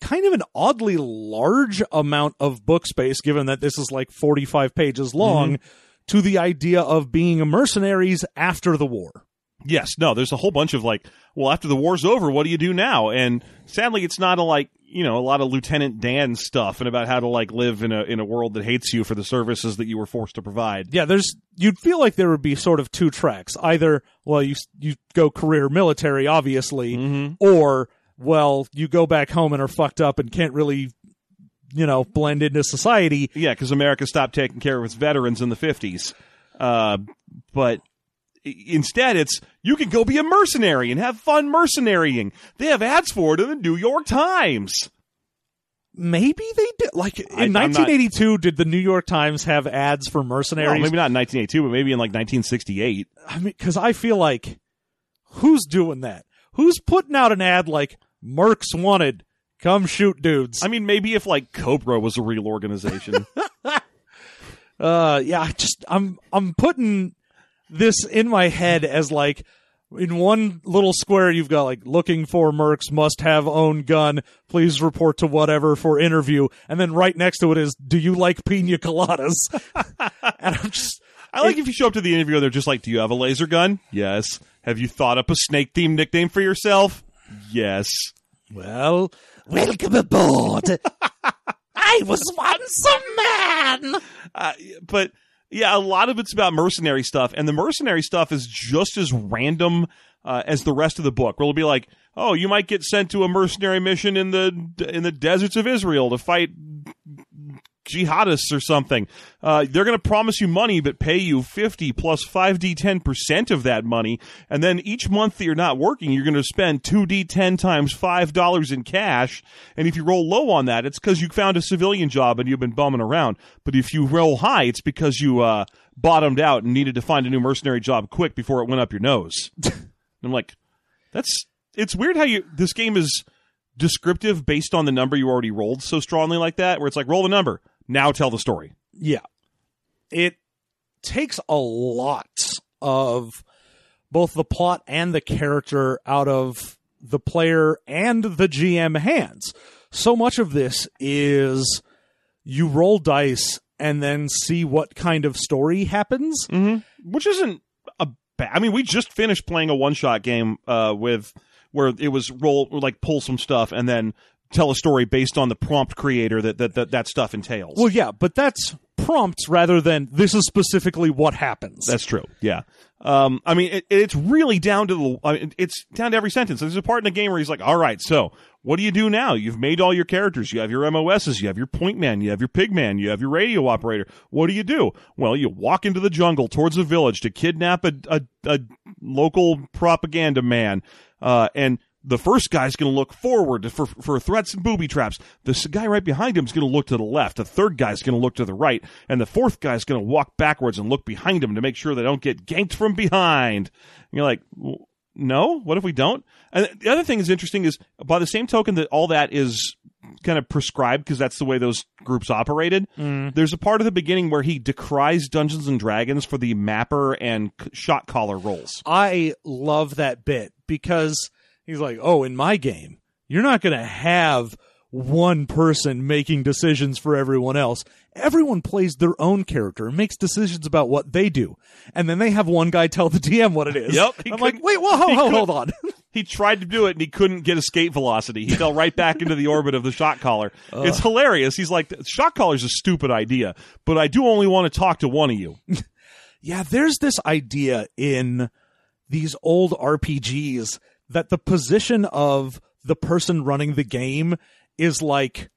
kind of an oddly large amount of book space, given that this is like 45 pages long, mm-hmm. to the idea of being mercenaries after the war. Yes, no. There's a whole bunch of like, well, after the war's over, what do you do now? And sadly, it's not a like, you know, a lot of Lieutenant Dan stuff and about how to like live in a in a world that hates you for the services that you were forced to provide. Yeah, there's you'd feel like there would be sort of two tracks. Either well you you go career military obviously or well you go back home and are fucked up and can't really you know blend into society. Yeah, because America stopped taking care of its veterans in the 50s. Uh, but instead, it's you can go be a mercenary and have fun mercenarying. They have ads for it in the New York Times. Maybe they did like in I- I'm not- 1982 did the New York Times have ads for Well, mercenaries? maybe not in 1982, but maybe in like 1968. I mean cuz I feel like who's doing that? Who's putting out an ad like Mercs wanted come shoot dudes? I mean, maybe if like Cobra was a real organization. Uh, yeah, I just I'm I'm putting this in my head as like in one little square you've got like looking for mercs must have own gun please report to whatever for interview and then right next to it is do you like pina coladas and i'm just I like if you show up to the interview they're just like, "Do you have a laser gun?" Yes. Have you thought up a snake themed nickname for yourself? Yes. well welcome aboard i was once a man Uh, but Yeah, a lot of it's about mercenary stuff, and the mercenary stuff is just as random uh, as the rest of the book. Where it'll be like, oh, you might get sent to a mercenary mission in the in the deserts of Israel to fight jihadists or something. Uh, they're going to promise you money, but pay you 50 plus 5d10% of that money. And then each month that you're not working, you're going to spend 2d10 times $5 in cash. And if you roll low on that, it's because you found a civilian job and you've been bumming around. But if you roll high, it's because you, uh, bottomed out and needed to find a new mercenary job quick before it went up your nose. I'm like, that's, it's weird how you, this game is, descriptive based on the number you already rolled so strongly like that, where it's like, roll the number. Now tell the story. Yeah. It takes a lot of both the plot and the character out of the player and the GM hands. So much of this is you roll dice and then see what kind of story happens. Mm-hmm. Which isn't a bad. I mean, we just finished playing a one shot game uh, with where it was roll like pull some stuff and then tell a story based on the prompt creator that that that, that stuff entails. Well, yeah, but that's prompts rather than this is specifically what happens. That's true. Yeah. Um, I mean, it, it's really down to the, I mean, it's down to every sentence. There's a part in the game where he's like, all right, so what do you do now? You've made all your characters. You have your MOSs. You have your point man. You have your pig man. You have your radio operator. What do you do? Well, you walk into the jungle towards a village to kidnap a, a, a local propaganda man. Uh, and the first guy's going to look forward for, for threats and booby traps. The guy right behind him is going to look to the left. The third guy's going to look to the right. And the fourth guy's going to walk backwards and look behind him to make sure they don't get ganked from behind. And you're like, no, what if we don't? And the other thing is interesting is by the same token that all that is kind of prescribed because that's the way those groups operated. Mm. There's a part of the beginning where he decries Dungeons and Dragons for the mapper and shot caller roles. I love that bit because he's like, "Oh, in my game, you're not going to have one person making decisions for everyone else. Everyone plays their own character and makes decisions about what they do. And then they have one guy tell the DM what it is. Yep. I'm like, wait, whoa, ho, ho, hold on. he tried to do it and he couldn't get escape velocity. He fell right back into the orbit of the shot caller. Uh. It's hilarious. He's like, shot caller's a stupid idea, but I do only want to talk to one of you. yeah, there's this idea in these old RPGs that the position of the person running the game is like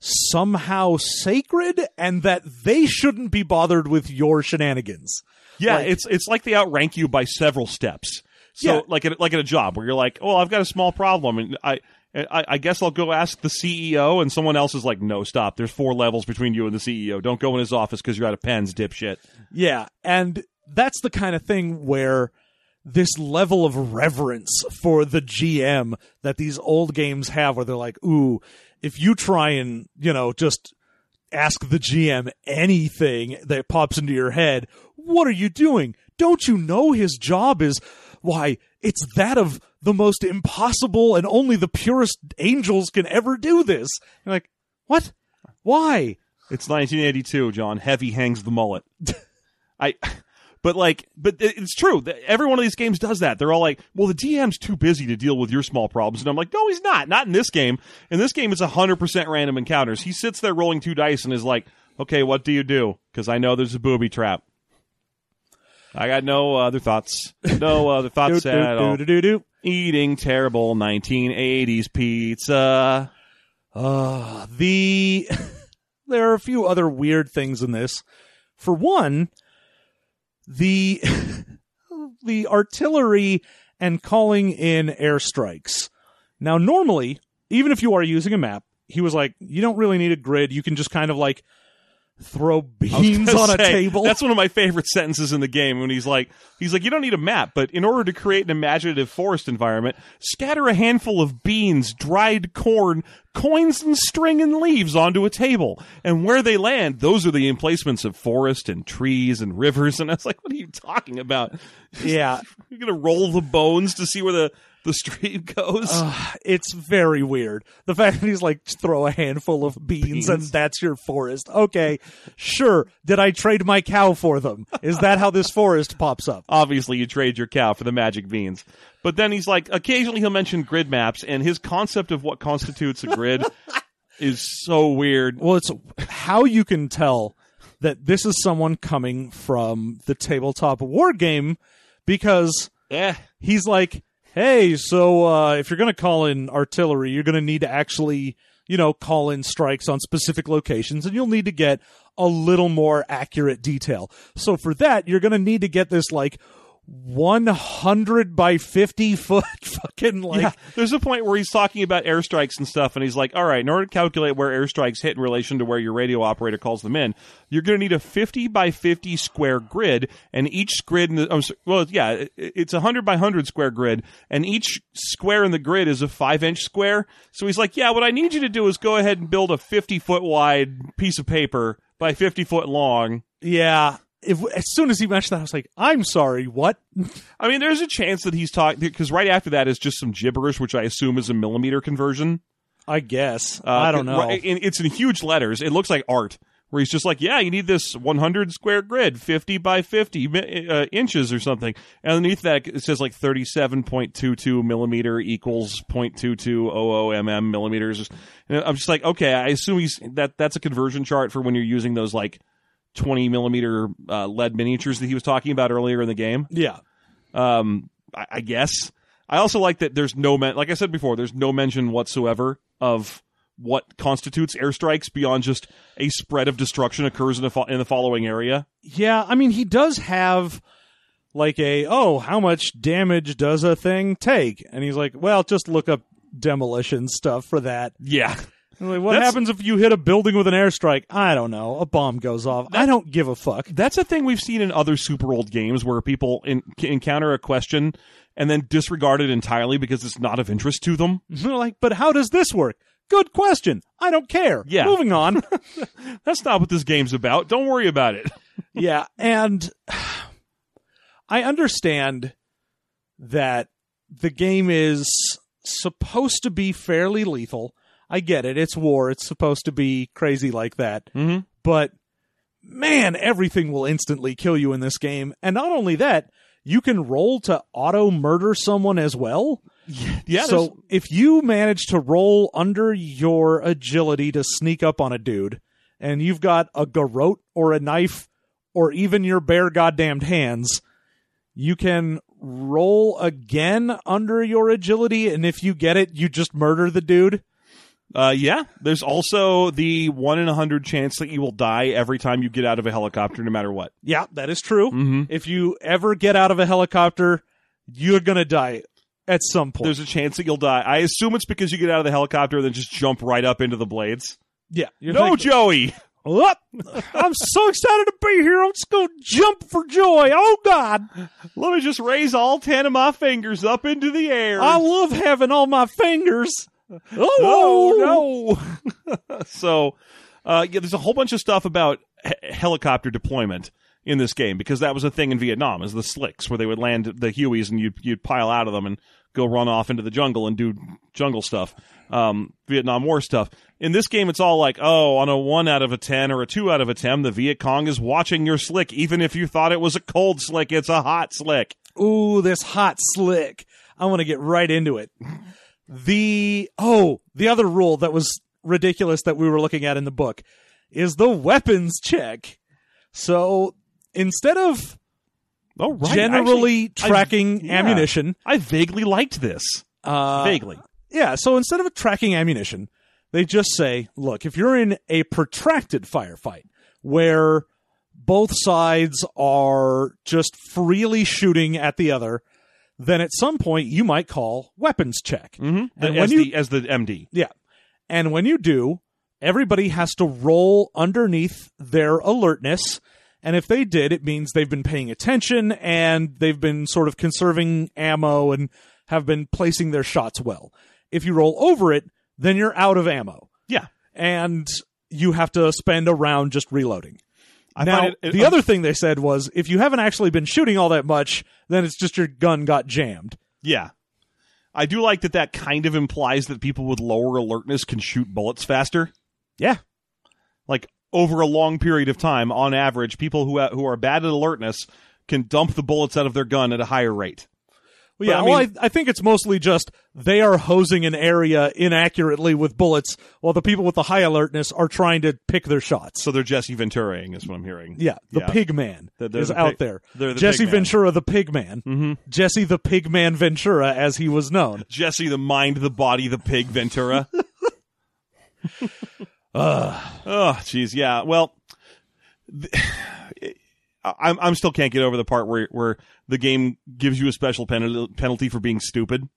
somehow sacred and that they shouldn't be bothered with your shenanigans. Yeah, Like- it's it's like they outrank you by several steps. So Yeah. like at, like at a job where you're like, oh, I've got a small problem, and I, I I guess I'll go ask the CEO, and someone else is like, no, stop. There's four levels between you and the CEO. Don't go in his office because you're out of pens, dipshit. Yeah, and that's the kind of thing where this level of reverence for the GM that these old games have where they're like, ooh, if you try and, you know, just ask the GM anything that pops into your head, what are you doing? Don't you know his job is why it's that of the most impossible and only the purest angels can ever do this. You're like, what? Why? It's 1982, John. Heavy hangs the mullet. I, but like, but it's true. that Every one of these games does that. They're all like, well, the DM's too busy to deal with your small problems. And I'm like, no, he's not. Not in this game. In this game, it's 100% random encounters. He sits there rolling two dice and is like, okay, what do you do? Because I know there's a booby trap. I got no other thoughts. No other thoughts Do, at all. do, do. Eating terrible 1980s pizza. Uh, the there are a few other weird things in this. For one, the the artillery and calling in airstrikes. Now, normally, even if you are using a map, he was like, you don't really need a grid. You can just kind of like throw beans on a table. That's one of my favorite sentences in the game when he's like, he's like, you don't need a map, but in order to create an imaginative forest environment, scatter a handful of beans, dried corn, coins, and string and leaves onto a table. And where they land, those are the emplacements of forest and trees and rivers. And I was like, what are you talking about? yeah, You're gonna roll the bones to see where the the stream goes. Uh, it's very weird. The fact that he's like throw a handful of beans, and that's your forest. Okay, sure. Did I trade my cow for them? Is that how this forest pops up? obviously you trade your cow for the magic beans. But then he's like, occasionally he'll mention grid maps, and his concept of what constitutes a grid is so weird. Well, it's how you can tell that this is someone coming from the tabletop war game because Eh. he's like, hey, so uh, if you're going to call in artillery, you're going to need to actually, you know, call in strikes on specific locations, and you'll need to get a little more accurate detail. So for that, you're going to need to get this like 100 by 50 foot fucking like. yeah, there's a point where he's talking about airstrikes and stuff, and he's like, "All right, in order to calculate where airstrikes hit in relation to where your radio operator calls them in, you're going to need a 50 by 50 square grid, and each grid, in the, oh, well, yeah, it's a 100 by 100 square grid, and each square in the grid is a five inch square. So he's like, "Yeah, what I need you to do is go ahead and build a 50 foot wide piece of paper by 50 foot long." Yeah. If, as soon as he mentioned that, I was like, I'm sorry, what? I mean, there's a chance that he's talking because right after that is just some gibberish, which I assume is a millimeter conversion. I guess. Uh, I don't know. right- It's in huge letters. It looks like art. Where he's just like, yeah, you need this 100 square grid, 50 by 50 uh, inches or something. And underneath that, it says like 37.22 millimeter equals 0.2200 mm millimeters. And I'm just like, okay, I assume he's that that's a conversion chart for when you're using those like 20 millimeter uh, lead miniatures that he was talking about earlier in the game. yeah. Um, I, I guess. I also like that there's no men- like I said before, there's no mention whatsoever of what constitutes airstrikes beyond just a spread of destruction occurs in the fo- in the following area. Yeah, I mean, he does have like a, oh, how much damage does a thing take? And he's like, well, just look up demolition stuff for that. Yeah. Like, what That's- happens if you hit a building with an airstrike? I don't know. A bomb goes off. I don't give a fuck. That's a thing we've seen in other super old games where people in- encounter a question and then disregard it entirely because it's not of interest to them. They're like, but how does this work? Good question. I don't care. Yeah. Moving on. That's not what this game's about. Don't worry about it. yeah, and I understand that the game is supposed to be fairly lethal. I get it. It's war. It's supposed to be crazy like that. Mm-hmm. But man, everything will instantly kill you in this game. And not only that, you can roll to auto murder someone as well. Yeah. there's- so if you manage to roll under your agility to sneak up on a dude, and you've got a garrote or a knife or even your bare goddamned hands, you can roll again under your agility, and if you get it, you just murder the dude. Uh, yeah. There's also the one in a hundred chance that you will die every time you get out of a helicopter, no matter what. Yeah, that is true. Mm-hmm. If you ever get out of a helicopter, you're gonna die at some point. There's a chance that you'll die. I assume it's because you get out of the helicopter and then just jump right up into the blades. yeah, no, thinking, Joey. "What? I'm so excited to be here. I'm just gonna jump for joy. Oh God, Let me just raise all ten of my fingers up into the air. I love having all my fingers. Oh, no. so, uh, yeah, there's a whole bunch of stuff about he- helicopter deployment in this game because that was a thing in Vietnam, is the slicks where they would land the Hueys and you'd you'd pile out of them and go run off into the jungle and do jungle stuff, um, Vietnam War stuff. In this game, it's all like, oh, on a one out of a ten or a two out of a ten, the Viet Cong is watching your slick, even if you thought it was a cold slick, it's a hot slick. Ooh, this hot slick. I want to get right into it. The oh, the other rule that was ridiculous that we were looking at in the book is the weapons check. So instead of Oh, right. generally Actually, I- tracking yeah. ammunition, I vaguely liked this. uh, vaguely. yeah. So instead of tracking ammunition, they just say, look, if you're in a protracted firefight where both sides are just freely shooting at the other, then at some point you might call weapons check. Mm-hmm. And as you- the as the MD. Yeah. And when you do, everybody has to roll underneath their alertness. And if they did, it means they've been paying attention and they've been sort of conserving ammo and have been placing their shots well. If you roll over it, then you're out of ammo Yeah. and you have to spend a round just reloading. I now, find it- the other thing they said was if you haven't actually been shooting all that much, then it's just your gun got jammed. Yeah. I do like that that kind of implies that people with lower alertness can shoot bullets faster. Yeah. Like over a long period of time, on average, people who who are bad at alertness can dump the bullets out of their gun at a higher rate. Well, yeah, I well, mean- I, I think it's mostly just they are hosing an area inaccurately with bullets, while the people with the high alertness are trying to pick their shots. So they're Jesse Venturaing, is what I'm hearing. yeah, the Yeah. pig man They're- they're is the out there. the Jesse pig. Ventura, the pig man. Mm-hmm. Jesse the pig man Ventura, as he was known. Jesse the mind, the body, the pig, Ventura. Oh, jeez, yeah. Well, th- I'm I'm still can't get over the part where where the game gives you a special penalty penalty for being stupid.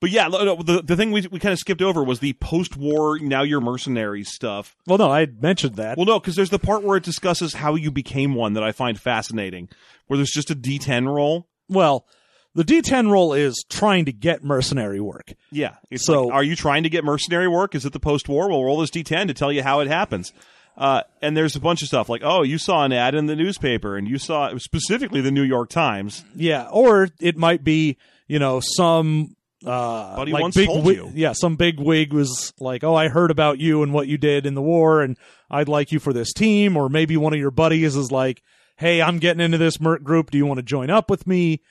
But yeah, the the thing we we kind of skipped over was the post-war now you're mercenary stuff. Well, no, I had mentioned that. Well, no, because there's the part where it discusses how you became one that I find fascinating, where there's just a D10 roll. Well, the D10 roll is trying to get mercenary work. Yeah. So- like, are you trying to get mercenary work? Is it the post war? We'll roll this D10 to tell you how it happens. Uh, and there's a bunch of stuff like, oh, you saw an ad in the newspaper and you saw specifically the New York Times. Yeah, or it might be, you know, some uh Buddy like once big told wi- you. Yeah, some big wig was like, "Oh, I heard about you and what you did in the war and I'd like you for this team." Or maybe one of your buddies is like, "Hey, I'm getting into this merc group. Do you want to join up with me?"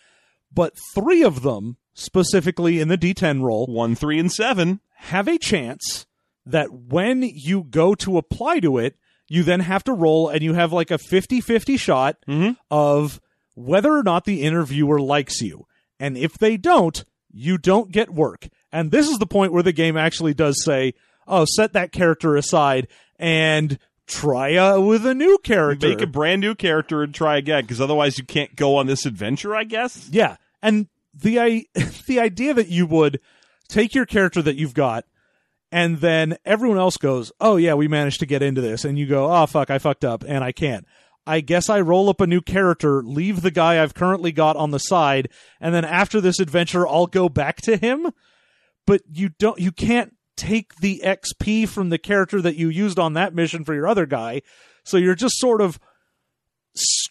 But 3 of them, specifically in the D10 role, One, three, and seven. have a chance that when you go to apply to it, you then have to roll and you have like a 50 50 shot of whether or not the interviewer likes you. And if they don't, you don't get work. And this is the point where the game actually does say, oh, set that character aside and try uh, with a new character. Make a brand new character and try again, because otherwise you can't go on this adventure, I guess. Yeah, and the I- the idea that you would take your character that you've got, and then everyone else goes, "Oh yeah, we managed to get into this," and you go, "Oh fuck, I fucked up and I can't." I guess I roll up a new character, leave the guy I've currently got on the side, and then after this adventure, I'll go back to him. But you don't, you can't take the XP from the character that you used on that mission for your other guy. So you're just sort of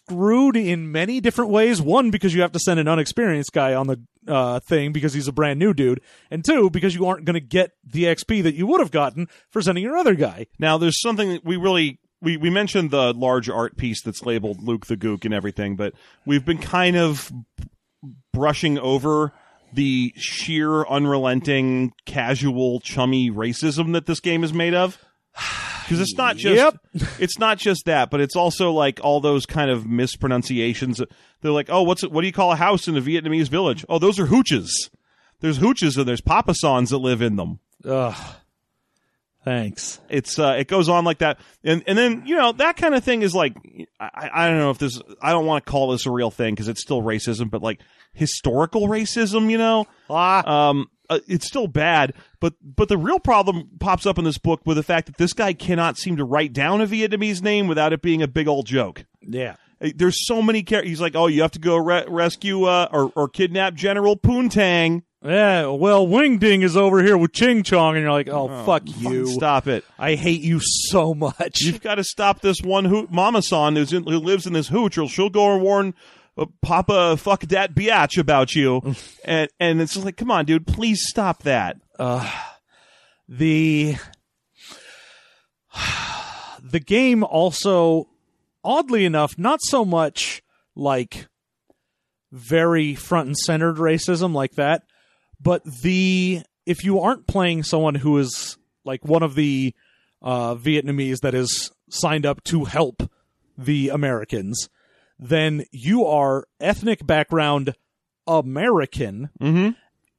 screwed in many different ways. One, because you have to send an unexperienced guy on the uh, thing because he's a brand new dude, and two, because you aren't going to get the XP that you would have gotten for sending your other guy. Now, there's something that we really we we mentioned the large art piece that's labeled Luke the Gook and everything, but we've been kind of brushing over the sheer, unrelenting, casual, chummy racism that this game is made of. Because it's not just Yep. it's not just that, but it's also like all those kind of mispronunciations. They're like, oh, what's what do you call a house in a Vietnamese village? Oh, those are hooches. There's hooches and there's papasons that live in them Ugh. Thanks. it's uh, it goes on like that, and and then you know that kind of thing is like I, I don't know if this I don't want to call this a real thing because it's still racism, but like historical racism, you know, Ah. um, uh, it's still bad. But but the real problem pops up in this book with the fact that this guy cannot seem to write down a Vietnamese name without it being a big old joke. Yeah. Uh, There's so many characters. He's like, oh, you have to go re- rescue uh, or or kidnap General Poontang. Yeah. Well, Wing Ding is over here with Ching Chong, and you're like, oh, fuck you. Stop it. I hate you so much. You've got to stop this one hoot mama son who's in, who lives in this hooch, or she'll go and warn Papa fuck that biatch about you. and and it's just like, come on, dude, please stop that. the the game also oddly enough not so much like very front and centered racism like that but the if you aren't playing someone who is like one of the uh, Vietnamese that is signed up to help the Americans, then you are ethnic background American, Mm-hmm.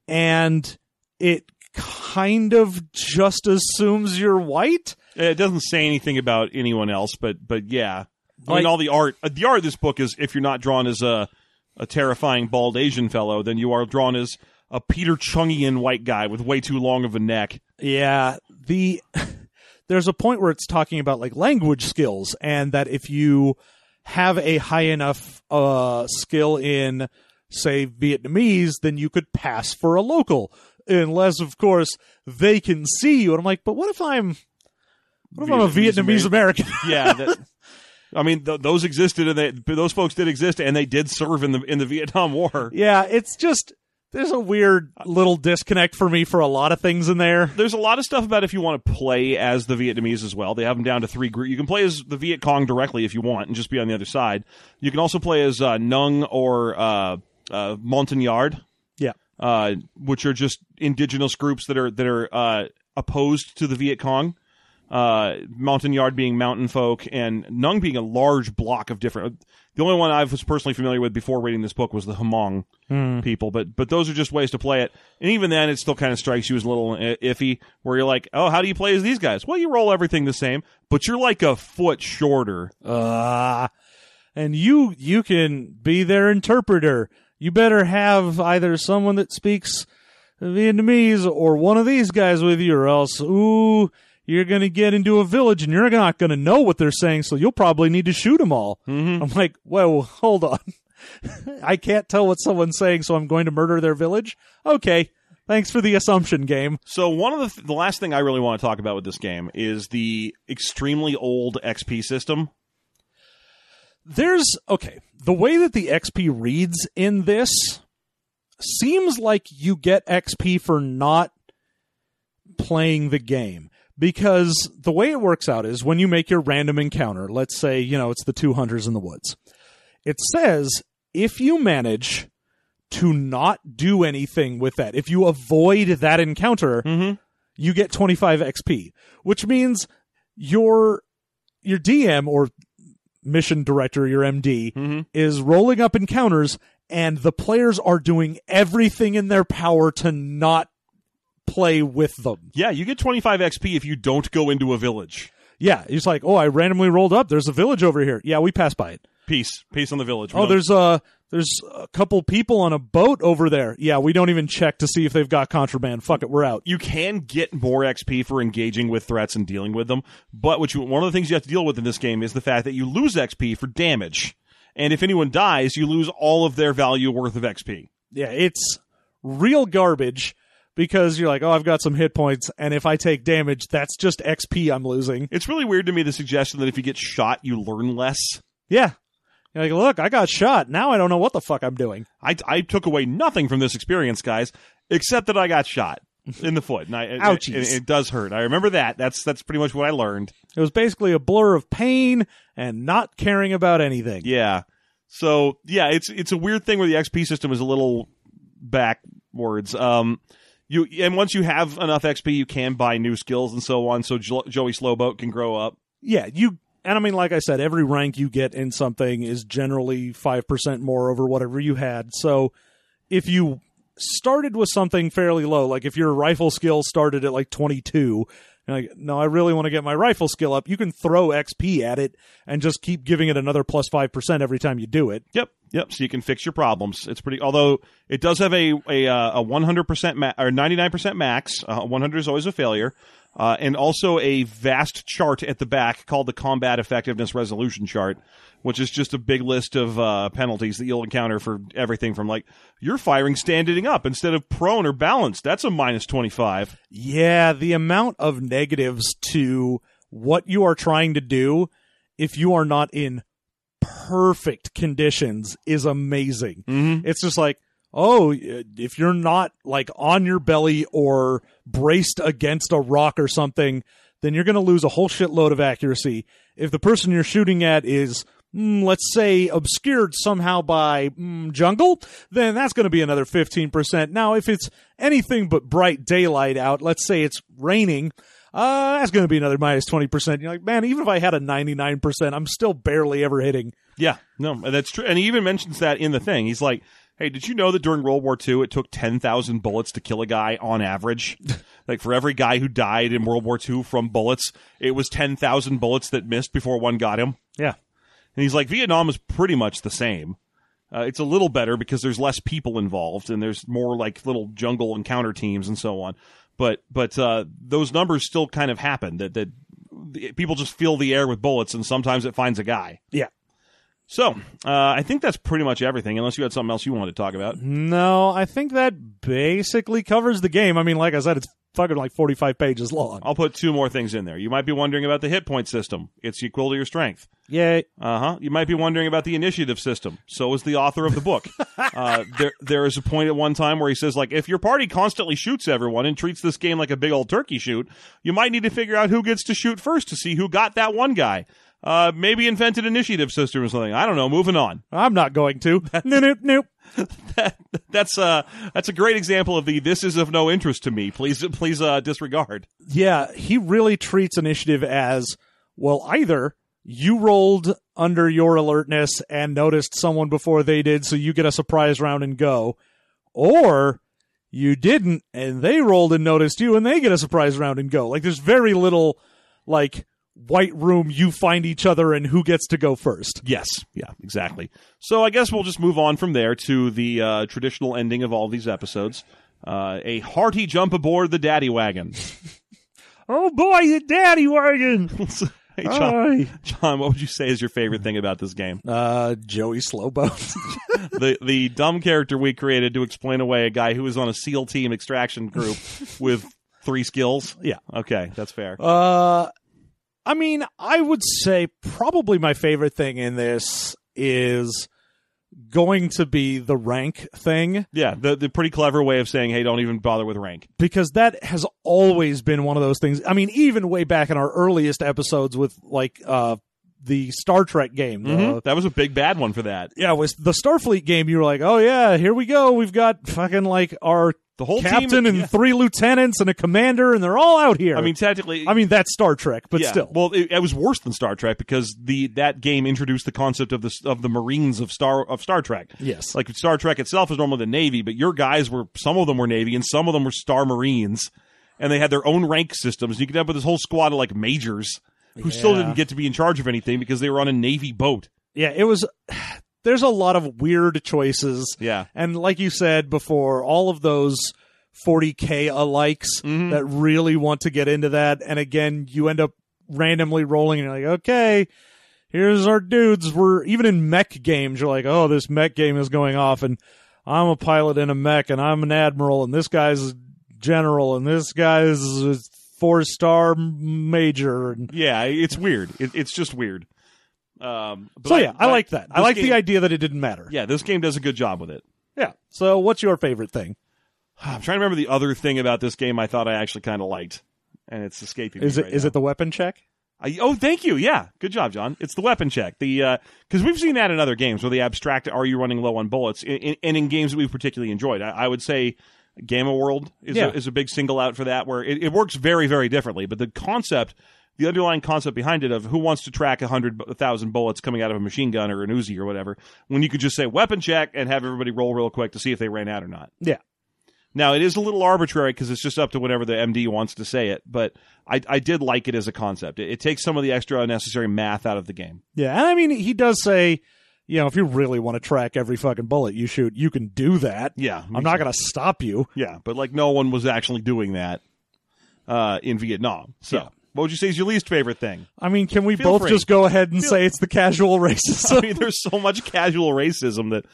and it kind of just assumes you're white. It doesn't say anything about anyone else, but but yeah, I Like- mean, all the art, uh, the art of this book is if you're not drawn as a a terrifying bald Asian fellow, then you are drawn as a Peter Chungian white guy with way too long of a neck. Yeah, the there's a point where it's talking about like language skills and that if you have a high enough uh skill in say Vietnamese, then you could pass for a local. Unless of course they can see you. And I'm like, but what if I'm what if I'm a Vietnamese American? yeah. That, I mean, th- those existed, and they, those folks did exist, and they did serve in the in the Vietnam War. yeah, it's just there's a weird little disconnect for me for a lot of things in there. There's a lot of stuff about if you want to play as the Vietnamese as well. They have them down to three groups. You can play as the Viet Cong directly if you want, and just be on the other side. You can also play as uh, Nung or uh, uh, Montagnard. Yeah. uh, which are just indigenous groups that are that are uh, opposed to the Viet Cong. Uh, Mountain Yard being mountain folk, and Nung being a large block of different. The only one I was personally familiar with before reading this book was the Hmong people, but but those are just ways to play it. And even then, it still kind of strikes you as a little iffy, where you're like, oh, how do you play as these guys? Well, you roll everything the same, but you're like a foot shorter. Uh, and you you can be their interpreter. You better have either someone that speaks Vietnamese or one of these guys with you, or else, ooh, you're gonna get into a village and you're not gonna know what they're saying, so you'll probably need to shoot them all. Mm-hmm. I'm like, whoa, hold on. I can't tell what someone's saying, so I'm going to murder their village. Okay, thanks for the assumption game. So one of the th- the last thing I really want to talk about with this game is the extremely old XP system. there's okay the way that the xp reads in this seems like you get xp for not playing the game because the way it works out is when you make your random encounter let's say you know it's the two hunters in the woods it says if you manage to not do anything with that if you avoid that encounter Mm-hmm. you get 25 XP, which means your your DM or mission director, your MD, Mm-hmm. is rolling up encounters and the players are doing everything in their power to not play with them. Yeah, you get 25 XP if you don't go into a village. Yeah, it's like, "Oh, I randomly rolled up. There's a village over here." Yeah, we passed by it. Peace, peace on the village. We Oh, don't- there's a there's a couple people on a boat over there. Yeah, we don't even check to see if they've got contraband. Fuck it, we're out. you can get more XP for engaging with threats and dealing with them, but what you, one of the things you have to deal with in this game is the fact that you lose XP for damage, and if anyone dies, you lose all of their value worth of XP. yeah, it's real garbage because you're like, oh, I've got some hit points, and if I take damage, that's just XP I'm losing. It's really weird to me the suggestion that if you get shot, you learn less. Yeah. You're like, look, I got shot. Now I don't know what the fuck I'm doing. I, I took away nothing from this experience, guys, except that I got shot in the foot, and I, Ouchies. It, it does hurt. I remember that. That's that's pretty much what I learned. It was basically a blur of pain and not caring about anything. Yeah. So yeah, it's it's a weird thing where the XP system is a little backwards. Um, you and once you have enough XP, you can buy new skills and so on. So jo- Joey Slowboat can grow up. Yeah, you and I mean, like I said, every rank you get in something is generally five percent more over whatever you had. So if you started with something fairly low, like if your rifle skill started at like twenty two, like, no, I really want to get my rifle skill up, you can throw XP at it and just keep giving it another plus five percent every time you do it. Yep, yep. So you can fix your problems. It's pretty. Although it does have a a uh, a one hundred percent or ninety nine percent max. One hundred is always a failure. Uh, and also a vast chart at the back called the Combat Effectiveness Resolution Chart, which is just a big list of uh, penalties that you'll encounter for everything from like you're firing standing up instead of prone or balanced. That's a minus twenty five. Yeah, the amount of negatives to what you are trying to do if you are not in perfect conditions is amazing. Mm-hmm. It's just like, oh, if you're not like on your belly or braced against a rock or something, then you're going to lose a whole shitload of accuracy. If the person you're shooting at is, mm, let's say, obscured somehow by mm, jungle, then that's going to be another 15%. Now, if it's anything but bright daylight out, let's say it's raining, uh, that's going to be another minus 20%. You're like, man, even if I had a 99%, I'm still barely ever hitting. Yeah, no, that's true. And he even mentions that in the thing. He's like, "Hey, did you know that during World War II, it took ten thousand bullets to kill a guy on average? like for every guy who died in World War II from bullets, it was ten thousand bullets that missed before one got him." Yeah. And he's like, Vietnam is pretty much the same. Uh, it's a little better because there's less people involved and there's more like little jungle encounter teams and so on. But but uh, those numbers still kind of happen that that people just fill the air with bullets and sometimes it finds a guy. Yeah. So uh, I think that's pretty much everything. Unless you had something else you wanted to talk about. No, I think that basically covers the game. I mean, like I said, it's fucking like 45 pages long. I'll put two more things in there. You might be wondering about the hit point system. It's equal to your strength. Yay. Uh huh. You might be wondering about the initiative system. So is the author of the book. uh, there, there is a point at one time where he says, like, if your party constantly shoots everyone and treats this game like a big old turkey shoot, you might need to figure out who gets to shoot first to see who got that one guy. Uh, maybe invented initiative system or something. I don't know. Moving on. I'm not going to. nope, nope, nope. That's uh that's a great example of the this is of no interest to me. Please please uh disregard. Yeah, he really treats initiative as well. Either you rolled under your alertness and noticed someone before they did, so you get a surprise round and go, or you didn't and they rolled and noticed you and they get a surprise round and go. Like there's very little like white room you find each other and who gets to go first. Yes, yeah, exactly. So I guess we'll just move on from there to the uh, traditional ending of all these episodes. Uh, a hearty jump aboard the daddy wagon. Oh boy, the daddy wagon. hey, John, John, what would you say is your favorite thing about this game? Uh, Joey Slowbones. the the dumb character we created to explain away a guy who was on a SEAL team extraction group with three skills. Yeah. Okay, that's fair. uh, I mean, I would say probably my favorite thing in this is going to be the rank thing yeah, the the pretty clever way of saying, "Hey, don't even bother with rank." because that has always been one of those things. I mean, even way back in our earliest episodes with like uh the Star Trek game. the- Mhm. that was a big bad one for that. yeah, it was the Starfleet game. You were like, oh yeah, here we go. We've got fucking like our The whole captain team, and yeah. three lieutenants and a commander, and they're all out here. I mean, technically, I mean that's Star Trek, but yeah. still. Well, it, it was worse than Star Trek because the that game introduced the concept of the of the Marines of Star of Star Trek. yes, Like Star Trek itself is normally the Navy, but your guys were some of them were Navy and some of them were Star Marines, and they had their own rank systems. You could have with this whole squad of like majors who still didn't get to be in charge of anything because they were on a Navy boat. yeah, it was. There's a lot of weird choices. Yeah. And like you said before, all of those 40k alikes Mhm. that really want to get into that, and again, you end up randomly rolling, and you're like, okay, here's our dudes. We're even in mech games. You're like, oh, this mech game is going off, and I'm a pilot in a mech, and I'm an admiral, and this guy's a general, and this guy's a four star major, Yeah, it's weird. It, it's just weird. Um, so yeah, I, but like that. I like game- the idea that it didn't matter. Yeah, this game does a good job with it. Yeah. So what's your favorite thing? I'm trying to remember the other thing about this game I thought I actually kind of liked, and it's escaping Is me it right is it the weapon check? I, oh, thank you. Yeah, good job, John. It's the weapon check. The because we've seen that in other games where the abstract "Are you running low on bullets?" In, in, and in games that we've particularly enjoyed. I, I would say Gamma World is Yeah. a, is a big single out for that, where it, it works very very differently. But the concept, the underlying concept behind it of who wants to track a hundred a thousand bullets coming out of a machine gun or an Uzi or whatever, when you could just say weapon check and have everybody roll real quick to see if they ran out or not. Yeah. Now it is a little arbitrary because it's just up to whatever the MD wants to say it, but I, I did like it as a concept. It, it takes some of the extra unnecessary math out of the game. Yeah, and I mean he does say, you know, if you really want to track every fucking bullet you shoot, you can do that. Yeah, I'm not going to stop you. Yeah, but like no one was actually doing that uh, in Vietnam. So, Yeah. What would you say is your least favorite thing? I mean, can we Feel both free. just go ahead and Feel- say it's the casual racism? I mean, there's so much casual racism that,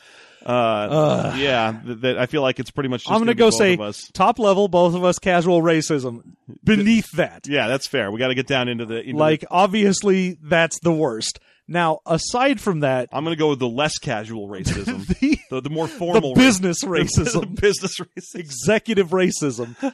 uh, yeah, that, that I feel like it's pretty much. Just I'm to to go say of us. top level, both of us casual racism. Beneath that, Yeah, that's fair. We got to get down into the into like the- obviously that's the worst. Now, aside from that, I'm going to go with the less casual racism, the, the, the more the formal business ra- the racism, business racism. executive racism.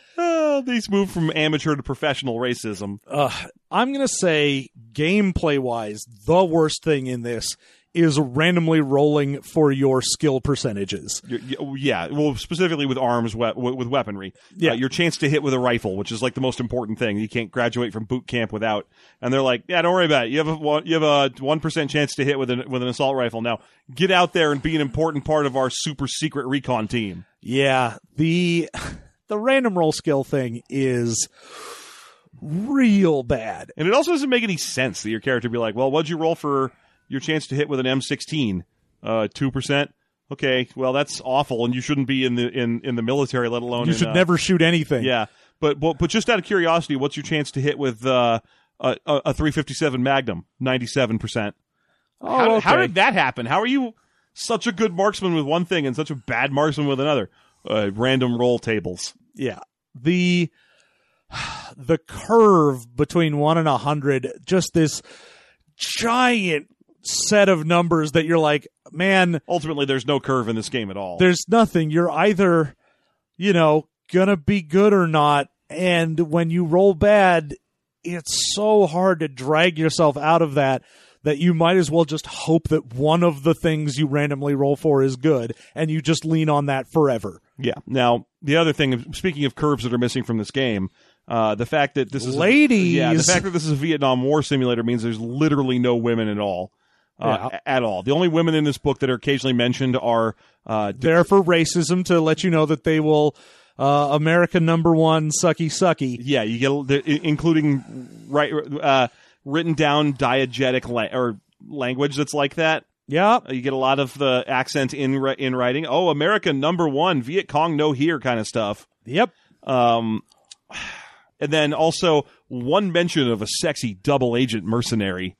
Uh, these moved from amateur to professional racism. uh, I'm gonna say gameplay wise, the worst thing in this is randomly rolling for your skill percentages. Yeah, well, specifically with arms, we- with weaponry. Yeah. Uh, your chance to hit with a rifle, which is like the most important thing. You can't graduate from boot camp without. And they're like, yeah, don't worry about it. You have a you have a one percent chance to hit with an with an assault rifle. Now get out there and be an important part of our super secret recon team. Yeah, the the random roll skill thing is real bad. And it also doesn't make any sense that your character be like, well, what'd you roll for your chance to hit with an M16? Uh, two percent. Okay, well that's awful, and you shouldn't be in the in, in the military, let alone You in, should uh, never shoot anything. Yeah, but, but but just out of curiosity, what's your chance to hit with uh, a a a 357 Magnum? 97 percent. Oh, How, how did that happen? How are you such a good marksman with one thing and such a bad marksman with another? Uh, random roll tables. yeah the the curve between one and a hundred just this giant set of numbers that you're like man Ultimately, there's no curve in this game at all. there's nothing you're either you know gonna be good or not and when you roll bad it's so hard to drag yourself out of that that you might as well just hope that one of the things you randomly roll for is good and you just lean on that forever. Yeah. Now, the other thing, speaking of curves that are missing from this game, uh, the fact that this is a- Ladies. yeah, the fact that this is a Vietnam War simulator means there's literally no women at all, uh, Yeah. at all. The only women in this book that are occasionally mentioned are uh, There for racism to let you know that they will uh, America number one sucky sucky. yeah, you get including right uh, written down diegetic la- or language that's like that. Yeah. Uh, You get a lot of the accent in in writing. Oh, America number one, Viet Cong no here kind of stuff. Yep. Um, and then also one mention of a sexy double agent mercenary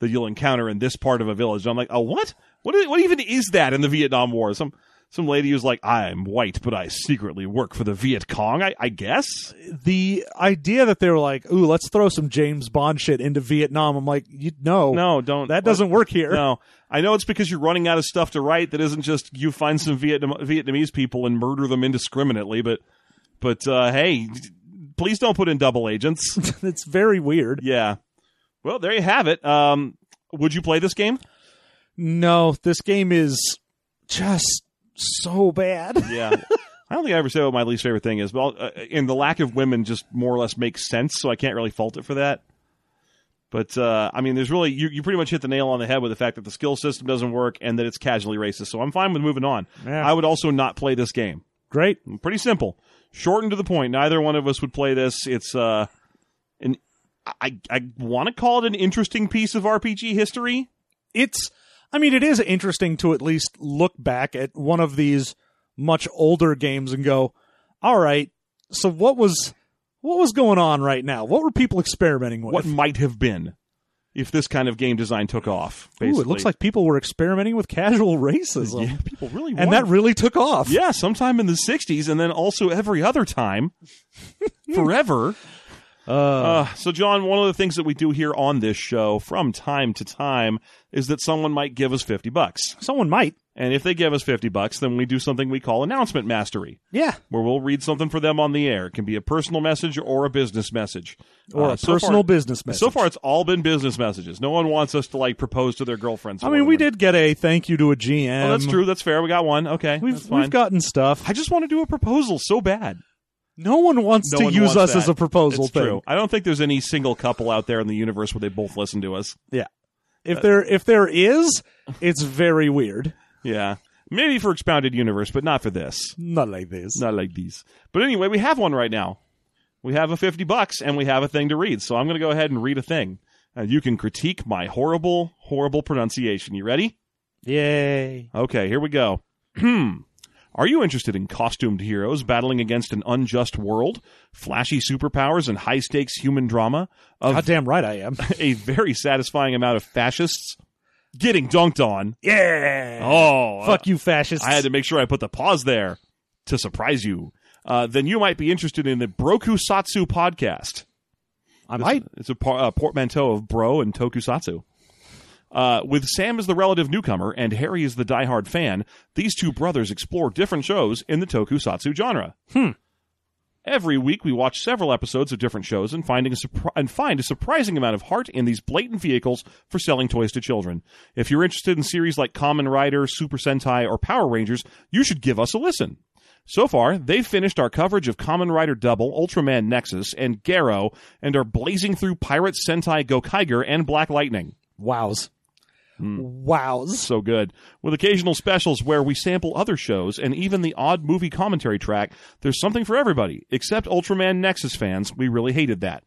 that you'll encounter in this part of a village. I'm like, oh, what? What? Is, what even is that in the Vietnam War? Some some lady who's like, I'm white, but I secretly work for the Viet Cong. I, I guess. The idea that they were like, "Ooh, let's throw some James Bond shit into Vietnam." I'm like, you, no, No, don't. that doesn't work here. No, I know it's because you're running out of stuff to write. That isn't just you find some Vietnam, Vietnamese people and murder them indiscriminately. But, but uh, hey, please don't put in double agents. it's very weird. yeah. Well, there you have it. Um, would you play this game? No, this game is just so bad. Yeah. I don't think I ever said what my least favorite thing is, but uh, and the lack of women just more or less makes sense, so I can't really fault it for that. But uh, I mean, there's really you, you pretty much hit the nail on the head with the fact that the skill system doesn't work and that it's casually racist. So I'm fine with moving on. Yeah. I would also not play this game. Great. Pretty simple, short and to the point. Neither one of us would play this. It's uh, an I I want to call it an interesting piece of RPG history. It's I mean, it is interesting to at least look back at one of these much older games and go, "All right, so what was what was going on right now? What were people experimenting with?" What might have been if this kind of game design took off? Ooh, Basically, it looks like people were experimenting with casual racism. yeah, people really And that really took off. Yeah, sometime in the 60s and then also every other time forever. Uh, Uh, so, John, one of the things that we do here on this show from time to time is that someone might give us 50 bucks. someone might. And if they give us 50 bucks, then we do something we call announcement mastery, Yeah. where we'll read something for them on the air. It can be a personal message or a business message. Or Uh, a so personal far- business message. So far, it's all been business messages. No one wants us to like propose to their girlfriends. I mean, we did get a thank you to a GM. Oh, that's true. That's fair. We got one. Okay, We've that's fine. we've gotten stuff. I just want to do a proposal so bad. No one wants No to one use wants us that. as a proposal It's thing. true. I don't think there's any single couple out there in the universe where they both listen to us. Yeah. If there if there is, it's very weird. Yeah. Maybe for Expounded Universe, but not for this. Not like this. Not like these. But anyway, we have one right now. We have a 50 bucks and we have a thing to read. So I'm going to go ahead and read a thing. And you can critique my horrible, horrible pronunciation. You ready? Yay. Okay, here we go. Hmm. Are you interested in costumed heroes battling against an unjust world, flashy superpowers, and high stakes human drama of Goddamn right I am. a very satisfying amount of fascists getting dunked on? yeah. Oh, Fuck you fascists. I had to make sure I put the pause there to surprise you. Uh, then you might be interested in the Brokusatsu podcast. I might. It's a par- uh, portmanteau of bro and tokusatsu. Uh, with Sam as the relative newcomer and Harry as the diehard fan, these two brothers explore different shows in the tokusatsu genre. Hmm. Every week, we watch several episodes of different shows and finding surpri- and find a surprising amount of heart in these blatant vehicles for selling toys to children. If you're interested in series like Kamen Rider, Super Sentai, or Power Rangers, you should give us a listen. So far, they've finished our coverage of Kamen Rider Double, Ultraman Nexus, and Garo, and are blazing through Pirate Sentai Gokaiger and Black Lightning. Wows. Hmm. Wows. So good. With occasional specials where we sample other shows and even the odd movie commentary track, there's something for everybody. Except Ultraman Nexus fans, we really hated that.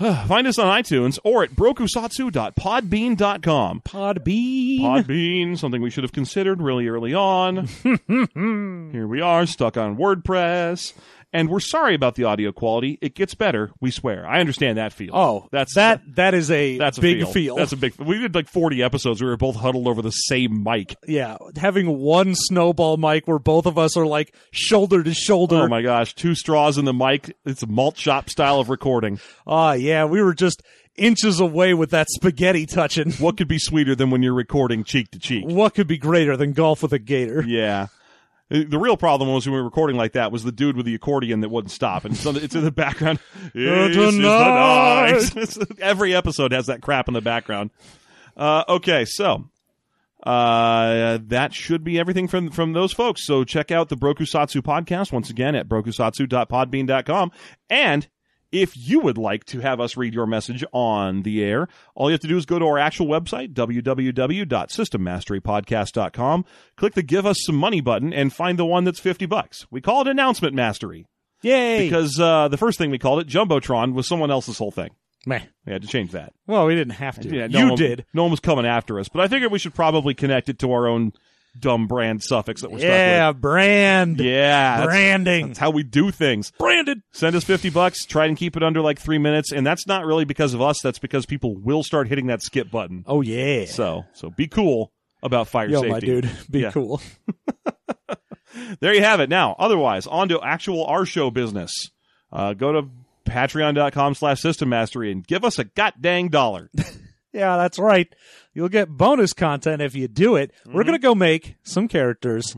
Find us on iTunes or at brokusatsu.podbean.com. Podbean. Podbean, something we should have considered really early on. Here we are, stuck on WordPress. And we're sorry about the audio quality. It gets better, we swear. I understand that feel. oh, that's that. That is a that's a big feel. feel. That's a big. We did like forty episodes. We were both huddled over the same mic. yeah, having one snowball mic where both of us are like shoulder to shoulder. Oh my gosh, two straws in the mic. It's a malt shop style of recording. Ah, yeah, we were just inches away with that spaghetti touching. What could be sweeter than when you're recording cheek to cheek? What could be greater than golf with a gator? Yeah. The real problem was when we were recording like that was the dude with the accordion that wouldn't stop, and so it's in the background. This is the night. night. Every episode has that crap in the background. Uh, okay, so uh, that should be everything from from those folks. So check out the Brokusatsu podcast once again at brokusatsu.podbean.com. And if you would like to have us read your message on the air, all you have to do is go to our actual website, www.systemmasterypodcast.com, click the give us some money button and find the one that's 50 bucks. We call it announcement mastery Yay! because uh, the first thing we called it, Jumbotron, was someone else's whole thing. Meh. We had to change that. Well, we didn't have to. Yeah, no you one- did. No one was coming after us, but I figured we should probably connect it to our own dumb brand suffix that we're Yeah, brand. stuck with. Yeah, that's, Branding. that's how we do things. Branded. Send us fifty bucks. Try and keep it under like three minutes, and that's not really because of us. That's because people will start hitting that skip button. Oh yeah. So, so be cool about fire Yo, safety. my dude, be Yeah. cool. There you have it. Now, otherwise, on to actual our show business. Uh, go to patreon.com slash system mastery and give us a god dang dollar. Yeah, that's right. You'll get bonus content if you do it. Mm-hmm. We're going to go make some characters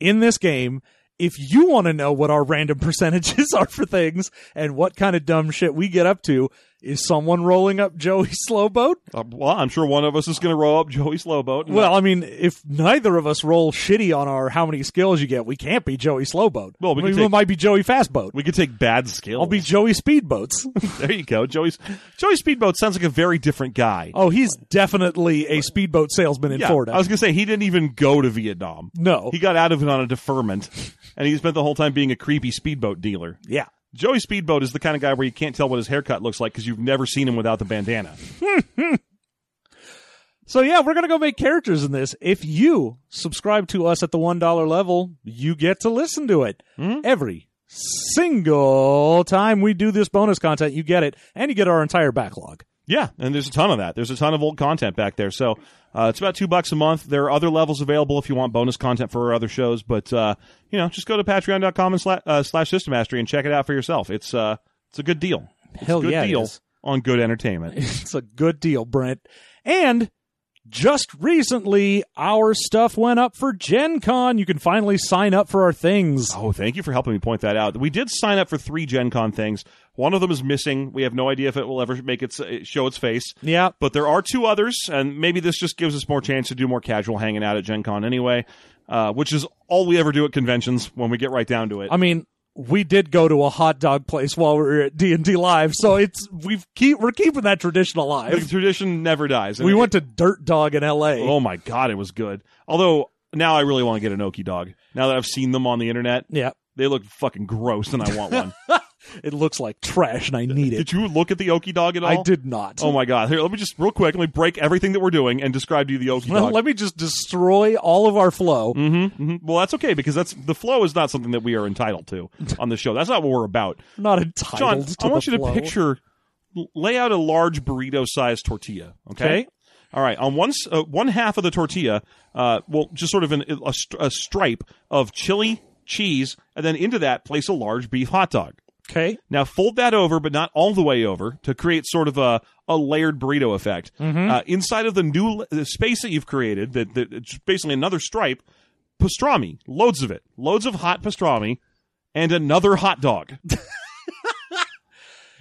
in this game. If you want to know what our random percentages are for things and what kind of dumb shit we get up to, is someone rolling up Joey Slowboat? Uh, well, I'm sure one of us is going to roll up Joey Slowboat. Well, I mean, if neither of us roll shitty on our how many skills you get, we can't be Joey Slowboat. Well, we I can mean, take- might be Joey Fastboat. we could take bad skills. I'll be Joey Speedboats. there you go. Joey's Joey Speedboat sounds like a very different guy. oh, he's definitely a speedboat salesman in yeah, Florida. I was going to say he didn't even go to Vietnam. no. He got out of it on a deferment, and he spent the whole time being a creepy speedboat dealer. yeah. Joey Speedboat is the kind of guy where you can't tell what his haircut looks like because you've never seen him without the bandana. So yeah, we're gonna go make characters in this. If you subscribe to us at the one dollar level, you get to listen to it hmm? every single time we do this bonus content. You get it, and you get our entire backlog. Yeah, and there's a ton of that. There's a ton of old content back there. So uh, it's about two bucks a month. There are other levels available if you want bonus content for our other shows. But uh, you know, just go to patreon.com and slash, uh, slash system mastery and check it out for yourself. It's uh, it's a good deal. It's Hell a good yeah, it deal is. on good entertainment. It's a good deal, Brent. And just recently, our stuff went up for Gen Con. You can finally sign up for our things. Oh, thank you for helping me point that out. We did sign up for three Gen Con things. One of them is missing. We have no idea if it will ever make its uh, show its face. Yeah. But there are two others, and maybe this just gives us more chance to do more casual hanging out at Gen Con anyway, uh, which is all we ever do at conventions when we get right down to it. I mean, we did go to a hot dog place while we were at D and D Live, so it's we've keep we're keeping that tradition the alive. tradition never dies. And We it- went to Dirt Dog in L.A. Oh my god, it was good. Although now I really want to get an Okie dog. Now that I've seen them on the internet, Yeah, they look fucking gross, and I want one. it looks like trash, and I need it. did you look at the Okie dog at all? I did not. Oh my god! Here, let me just real quick. Let me break everything that we're doing and describe to you the Okie dog. let me just destroy all of our flow. Mm-hmm. Well, that's okay because that's the flow is not something that we are entitled to on the show. That's not what we're about. Not John, entitled to I want you to flow. picture, lay out a large burrito-sized tortilla. Okay. Okay. All right. On one uh, one half of the tortilla, uh, well, just sort of an, a, a stripe of chili, cheese, and then into that place a large beef hot dog. Okay, Now fold that over, but not all the way over, to create sort of a, a layered burrito effect. Uh, inside of the new the space that you've created, that, that it's basically another stripe, pastrami, loads of it, loads of hot pastrami, and another hot dog.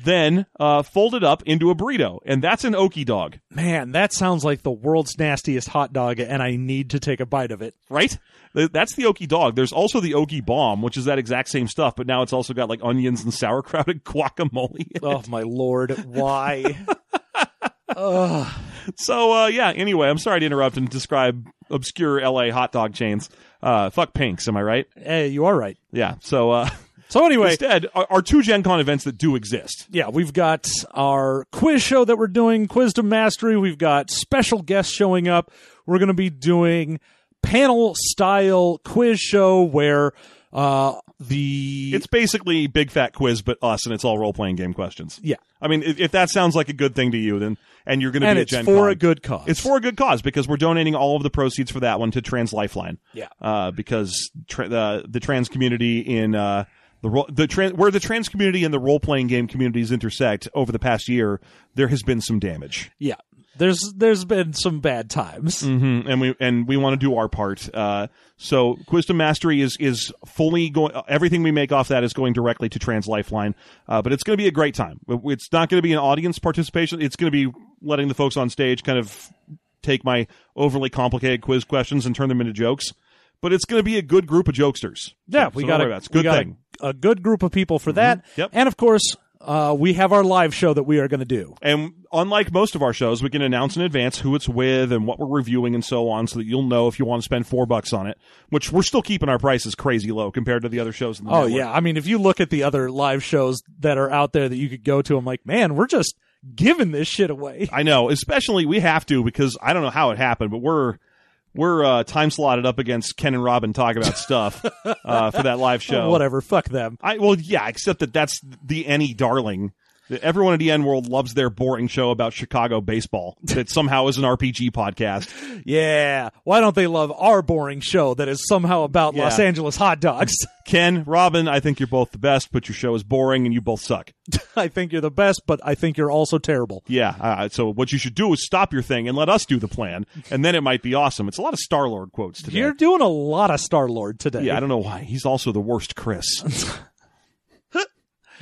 then uh, fold it up into a burrito, and that's an okie dog, man, that sounds like the world's nastiest hot dog, and I need to take a bite of it. right? That's the okie dog. There's also the okie bomb, which is that exact same stuff, but now it's also got like onions and sauerkraut and guacamole. Oh my lord, why? So uh, yeah. Anyway, I'm sorry to interrupt and describe obscure LA hot dog chains. Uh, fuck Pinks, am I right? Hey, you are right. Yeah. So uh, So anyway, instead, our, are two Gen Con events that do exist. yeah, we've got our quiz show that we're doing, Quiz to Mastery. We've got special guests showing up. We're going to be doing panel style quiz show where uh the It's basically big fat quiz, but us, and it's all role playing game questions. yeah, I mean, if, if that sounds like a good thing to you, then and you're going to be it's at Gen for Con, a good cause. It's for a good cause because we're donating all of the proceeds for that one to Trans Lifeline. Yeah. Uh, because tra- the the trans community in uh, the the tran- where the trans community and the role playing game communities intersect over the past year, there has been some damage. yeah. There's there's been some bad times. hmm and we and we want to do our part. Uh, so Wisdom Mastery is is fully going. Everything we make off that is going directly to Trans Lifeline. Uh, but it's going to be a great time. It's not going to be an audience participation. It's going to be letting the folks on stage kind of take my overly complicated quiz questions and turn them into jokes. But it's going to be a good group of jokesters. Yeah, So- we so got a, it. A we good got thing. A, a good group of people for that. Yep. And of course, uh, we have our live show that we are going to do. And unlike most of our shows, we can announce in advance who it's with and what we're reviewing and so on, so that you'll know if you want to spend four bucks on it. Which we're still keeping our prices crazy low compared to the other shows in the Oh network. yeah, I mean, if you look at the other live shows that are out there that you could go to, I'm like, man, we're just giving this shit away. I know. Especially we have to because I don't know how it happened, but we're we're uh, time slotted up against Ken and Robin talk about stuff uh, for that live show. Whatever, fuck them. I well, yeah, except that that's the any darling. Everyone at EN World loves their boring show about Chicago baseball that somehow is an RPG podcast. Yeah, why don't they love our boring show that is somehow about Yeah. Los Angeles hot dogs? Ken, Robin, I think you're both the best, but your show is boring and you both suck. I think you're the best, but I think you're also terrible. Yeah, uh, so what you should do is stop your thing and let us do the plan, and then it might be awesome. It's a lot of Star Lord quotes today. You're doing a lot of Star Lord today. yeah, I don't know why. He's also the worst Chris.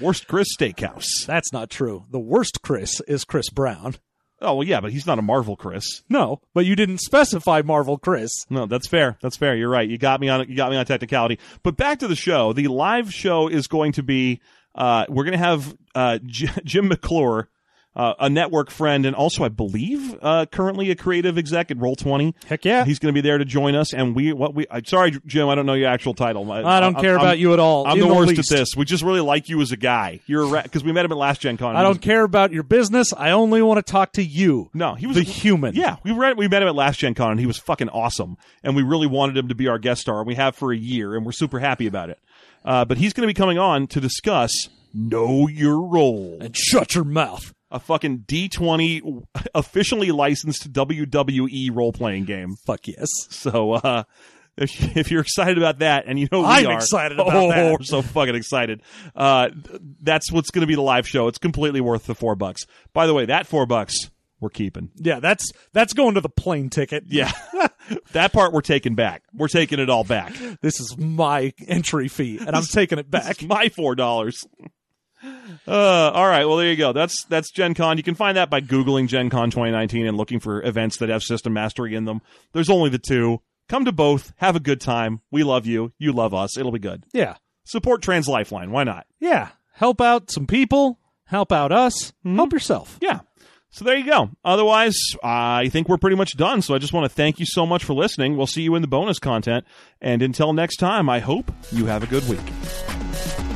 Worst Chris Steakhouse. That's not true. The worst Chris is Chris Brown. Oh well, yeah, but he's not a Marvel Chris. No, but you didn't specify Marvel Chris. No, that's fair. That's fair. You're right. You got me on. You got me on technicality. But back to the show. The live show is going to be. Uh, we're going to have uh, J- Jim McClure, uh, a network friend, and also I believe uh, currently a creative exec at Roll Twenty. Heck yeah. He's going to be there to join us, and we what we. I'm sorry, Jim. I don't know your actual title. I don't care I'm- about you at all. I'm in the worst least. at this. We just really like you as a guy. You're a because we met him at last Gen Con. I don't care about your business. I only want to talk to you. No, he was the human. Yeah, we read, we met him at last Gen Con and he was fucking awesome. And we really wanted him to be our guest star, and we have for a year, and we're super happy about it. Uh, but he's going to be coming on to discuss Know Your Role, And shut your mouth. A fucking D20 officially licensed WWE role playing game. Fuck yes. So, uh, if, if you're excited about that, and you know we I'm are, excited about oh, that. we're so fucking excited. Uh, that's what's going to be the live show. It's completely worth the four bucks. By the way, that four bucks we're keeping. Yeah, that's that's going to the plane ticket. Yeah. that part we're taking back. We're taking it all back. This is my entry fee, and I'm taking it back. My four dollars. Uh, all right. Well, there you go. That's that's Gen Con. You can find that by googling Gen Con 2019 and looking for events that have system mastery in them. There's only the two. Come to both. Have a good time. We love you. You love us. It'll be good. Yeah, Support Trans Lifeline. Why not? yeah. Help out some people. Help out us. Help yourself. Yeah. So there you go. Otherwise, I think we're pretty much done. So I just want to thank you so much for listening. We'll see you in the bonus content. And until next time, I hope you have a good week.